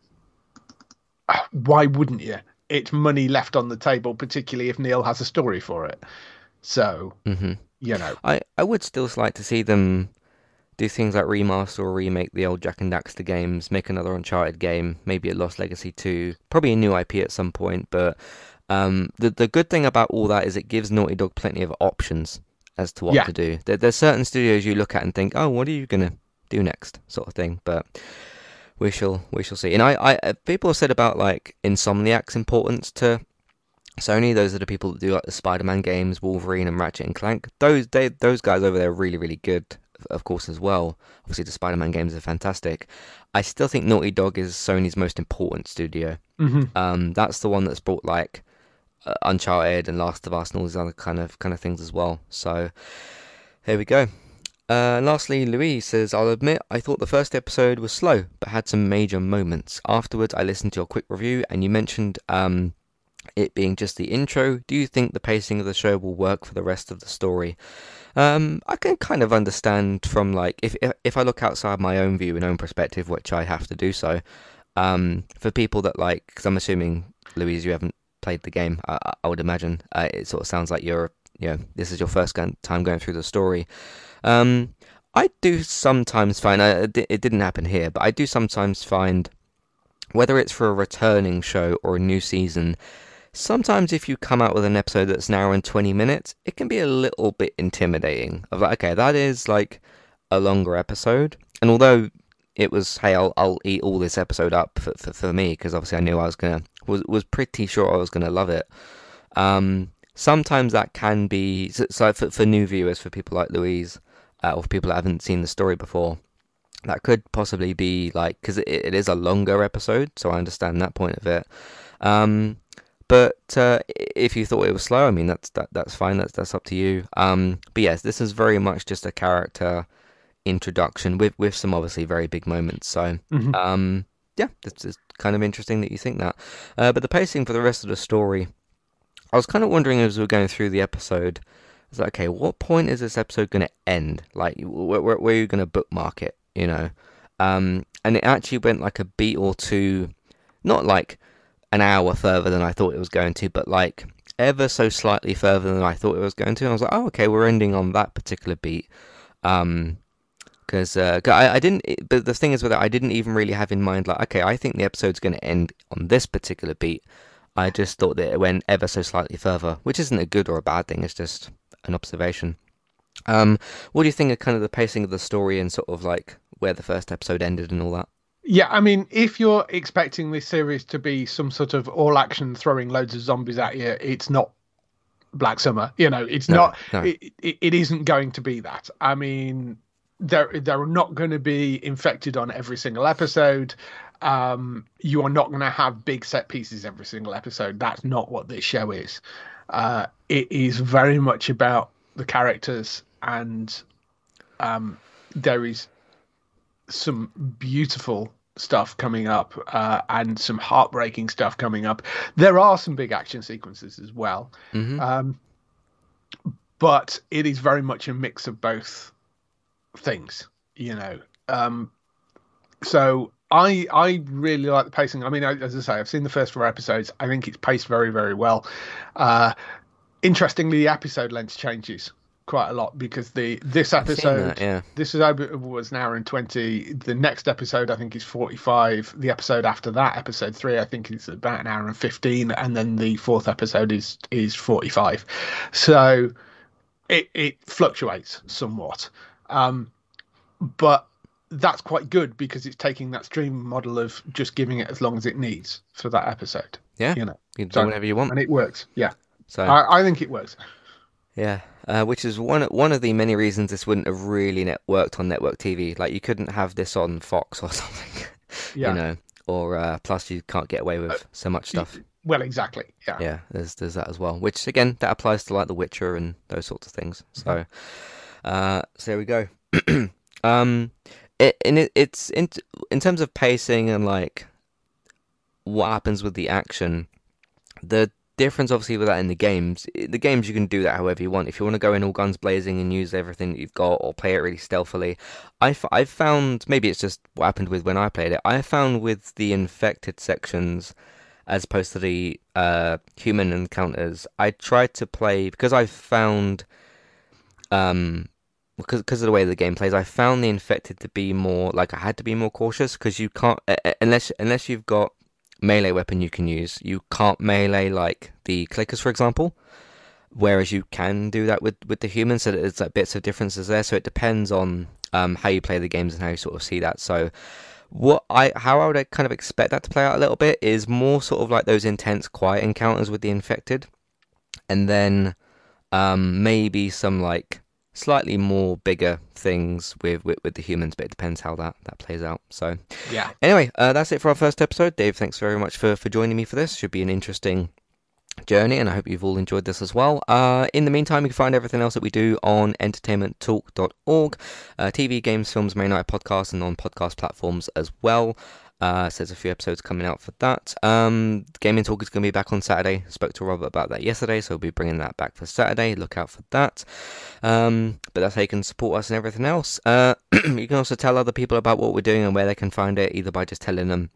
uh, why wouldn't you? It's money left on the table, particularly if Neil has a story for it. So, Mhm. you know, I, I would still like to see them do things like remaster or remake the old Jak and Daxter games, make another Uncharted game, maybe a Lost Legacy 2, probably a new IP at some point. But um, the the good thing about all that is it gives Naughty Dog plenty of options as to what Yeah. to do. There, there's certain studios you look at and think, oh, what are you gonna do next, sort of thing. But we shall we shall see. And I, I uh, people have said about like Insomniac's importance to Sony. Those are the people that do like the Spider-Man games, Wolverine and Ratchet and Clank. Those they those guys over there are really really good, of course as well. Obviously the Spider-Man games are fantastic. I still think Naughty Dog is Sony's most important studio. Mhm. Um, that's the one that's brought like uh, Uncharted and Last of Us and all these other kind of kind of things as well. So here we go. Uh, lastly, Louise says, I'll admit I thought the first episode was slow, but had some major moments. Afterwards, I listened to your quick review, and you mentioned um, it being just the intro. Do you think the pacing of the show will work for the rest of the story? Um, I can kind of understand from like if if, if I look outside my own view and own perspective, which I have to do so. Um, for people that like, because I'm assuming Louise, you haven't played the game. I, I- I would imagine uh, it sort of sounds like you're, you know, this is your first time going through the story. Um, I do sometimes find uh, it it didn't happen here, but I do sometimes find whether it's for a returning show or a new season. Sometimes, if you come out with an episode that's an hour and 20 minutes, it can be a little bit intimidating. Of like, okay, that is like a longer episode. And although it was, hey, I'll, I'll eat all this episode up for, for, for me, because obviously I knew I was to, was, was pretty sure I was to love it. Um, sometimes that can be, so, so for, for new viewers, for people like Louise, uh, or for people that haven't seen the story before, that could possibly be like because it, it is a longer episode, so I understand that point of it. Um, but uh, if you thought it was slow, I mean that's that that's fine. That's that's up to you. Um, but yes, this is very much just a character introduction with with some obviously very big moments. So um, yeah, this is kind of interesting that you think that. Uh, but the pacing for the rest of the story, I was kind of wondering as we were going through the episode. I was like, okay, what point is this episode going to end? Like, where, where, where are you going to bookmark it? You know, um, and it actually went like a beat or two, not like an hour further than I thought it was going to, but like ever so slightly further than I thought it was going to. And I was like, oh, okay, we're ending on that particular beat. Um, because uh, I, I didn't, but the thing is with it, I didn't even really have in mind like, okay, I think the episode's going to end on this particular beat. I just thought that it went ever so slightly further, which isn't a good or a bad thing. It's just an observation. Um, what do you think of kind of the pacing of the story and sort of like where the first episode ended and all that? Yeah, I mean, if you're expecting this series to be some sort of all action throwing loads of zombies at you, it's not Black Summer. You know, it's No, not. no. It, it, it isn't going to be that. I mean, they're they're not going to be infected on every single episode. Um, you are not going to have big set pieces every single episode. That's not what this show is. Uh, it is very much about the characters, and um, there is some beautiful stuff coming up uh, and some heartbreaking stuff coming up. There are some big action sequences as well, Mhm. um, but it is very much a mix of both things, you know. Um, so I I really like the pacing. I mean, as I say, I've seen the first four episodes. I think it's paced very very well. Uh, interestingly, the episode length changes quite a lot because the this episode that, yeah. this is was an hour and 20 the next episode i think is 45 the episode after that episode 3 i think is about an hour and 15 and then the fourth episode is is 45 so it it fluctuates somewhat um but that's quite good because it's taking that stream model of just giving it as long as it needs for that episode Yeah, you know you can do So- whatever you want. and it works yeah So I, I think it works Yeah, uh, which is one one of the many reasons this wouldn't have really net- worked on network TV. Like you couldn't have this on Fox or *laughs* something, Yeah. Uh, you know. Or uh, plus you can't get away with so much stuff. well exactly yeah Yeah, there's there's that as well. Which again, that applies to like The Witcher and those sorts of things. So, uh, so there we go. *clears throat* um, it, and it, it's in in terms of pacing and like what happens with the action. The difference, obviously, with that in the games, the games you can do that however you want. If you want to go in all guns blazing and use everything that you've got, or play it really stealthily, I've found maybe it's just what happened with when I played it. I found with the infected sections, as opposed to the uh, human encounters, I tried to play because I found, um, because because of the way the game plays, I found the infected to be more like I had to be more cautious because you can't unless unless you've got melee weapon you can use. You can't melee like the clickers, for example. Whereas you can do that with, with the humans, so there's like bits of differences there. So it depends on um, how you play the games and how you sort of see that. So what I how I would kind of expect that to play out a little bit is more sort of like those intense quiet encounters with the infected, and then um, maybe some like slightly more bigger things with, with with the humans. But it depends how that that plays out. So yeah Anyway, uh, that's it for our first episode. Dave, thanks very much for, for joining me for this. Should be an interesting journey, and I hope you've all enjoyed this as well. Uh, in the meantime, you can find everything else that we do on entertainmenttalk.org, uh, TV, games, films, main night podcast, and on podcast platforms as well. Uh, so there's a few episodes coming out for that. Um, Gaming Talk is going to be back on Saturday. Spoke to Robert about that yesterday, so we'll be bringing that back for Saturday. Look out for that. Um, but that's how you can support us and everything else. Uh, *clears throat* you can also tell other people about what we're doing and where they can find it, either by just telling them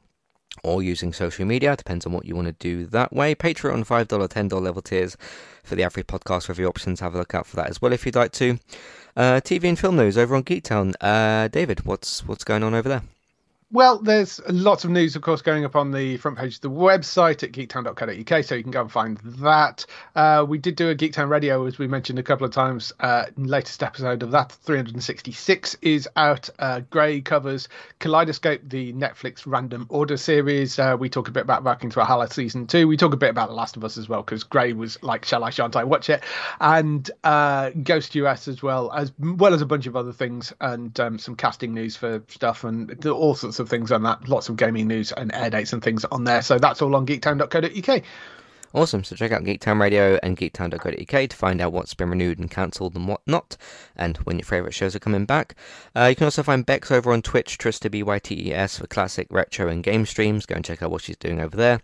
or using social media. Depends on what you want to do that way. Patreon, $5, $10 level tiers for the Every Podcast review options. Have a look out for that as well if you'd like to. Uh, TV and film news over on Geektown. Uh, David, what's what's going on over there? Well, there's lots of news, of course, going up on the front page of the website at geektown.co.uk, so you can go and find that. Uh, we did do a Geektown Radio, as we mentioned a couple of times. Uh, latest episode of that, 366, is out. Uh, Grey covers Kaleidoscope, the Netflix random order series. Uh, we talk a bit about Vikings Valhalla season two. We talk a bit about The Last of Us as well, because Grey was like, shall I, shan't I watch it? And uh, Ghost US as well, as well as a bunch of other things, and um, some casting news for stuff, and all sorts of things on that. Lots of gaming news and air dates and things on there. So that's all on geektown.co.uk. Awesome. So check out Geektown Radio and geektown.co.uk to find out what's been renewed and cancelled and what not, and when your favourite shows are coming back. Uh, you can also find Bex over on Twitch, Trista B-Y-T-E-S, for classic, retro, and game streams. Go and check out what she's doing over there.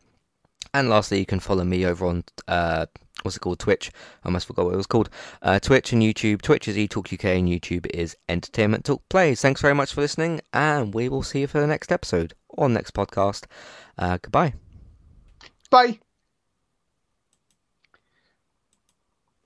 And lastly, you can follow me over on uh, what's it called? Twitch. I almost forgot what it was called. Uh, Twitch and YouTube. Twitch is eTalk UK and YouTube is Entertainment Talk Plays. Thanks very much for listening, and we will see you for the next episode or next podcast. Uh, goodbye. Bye.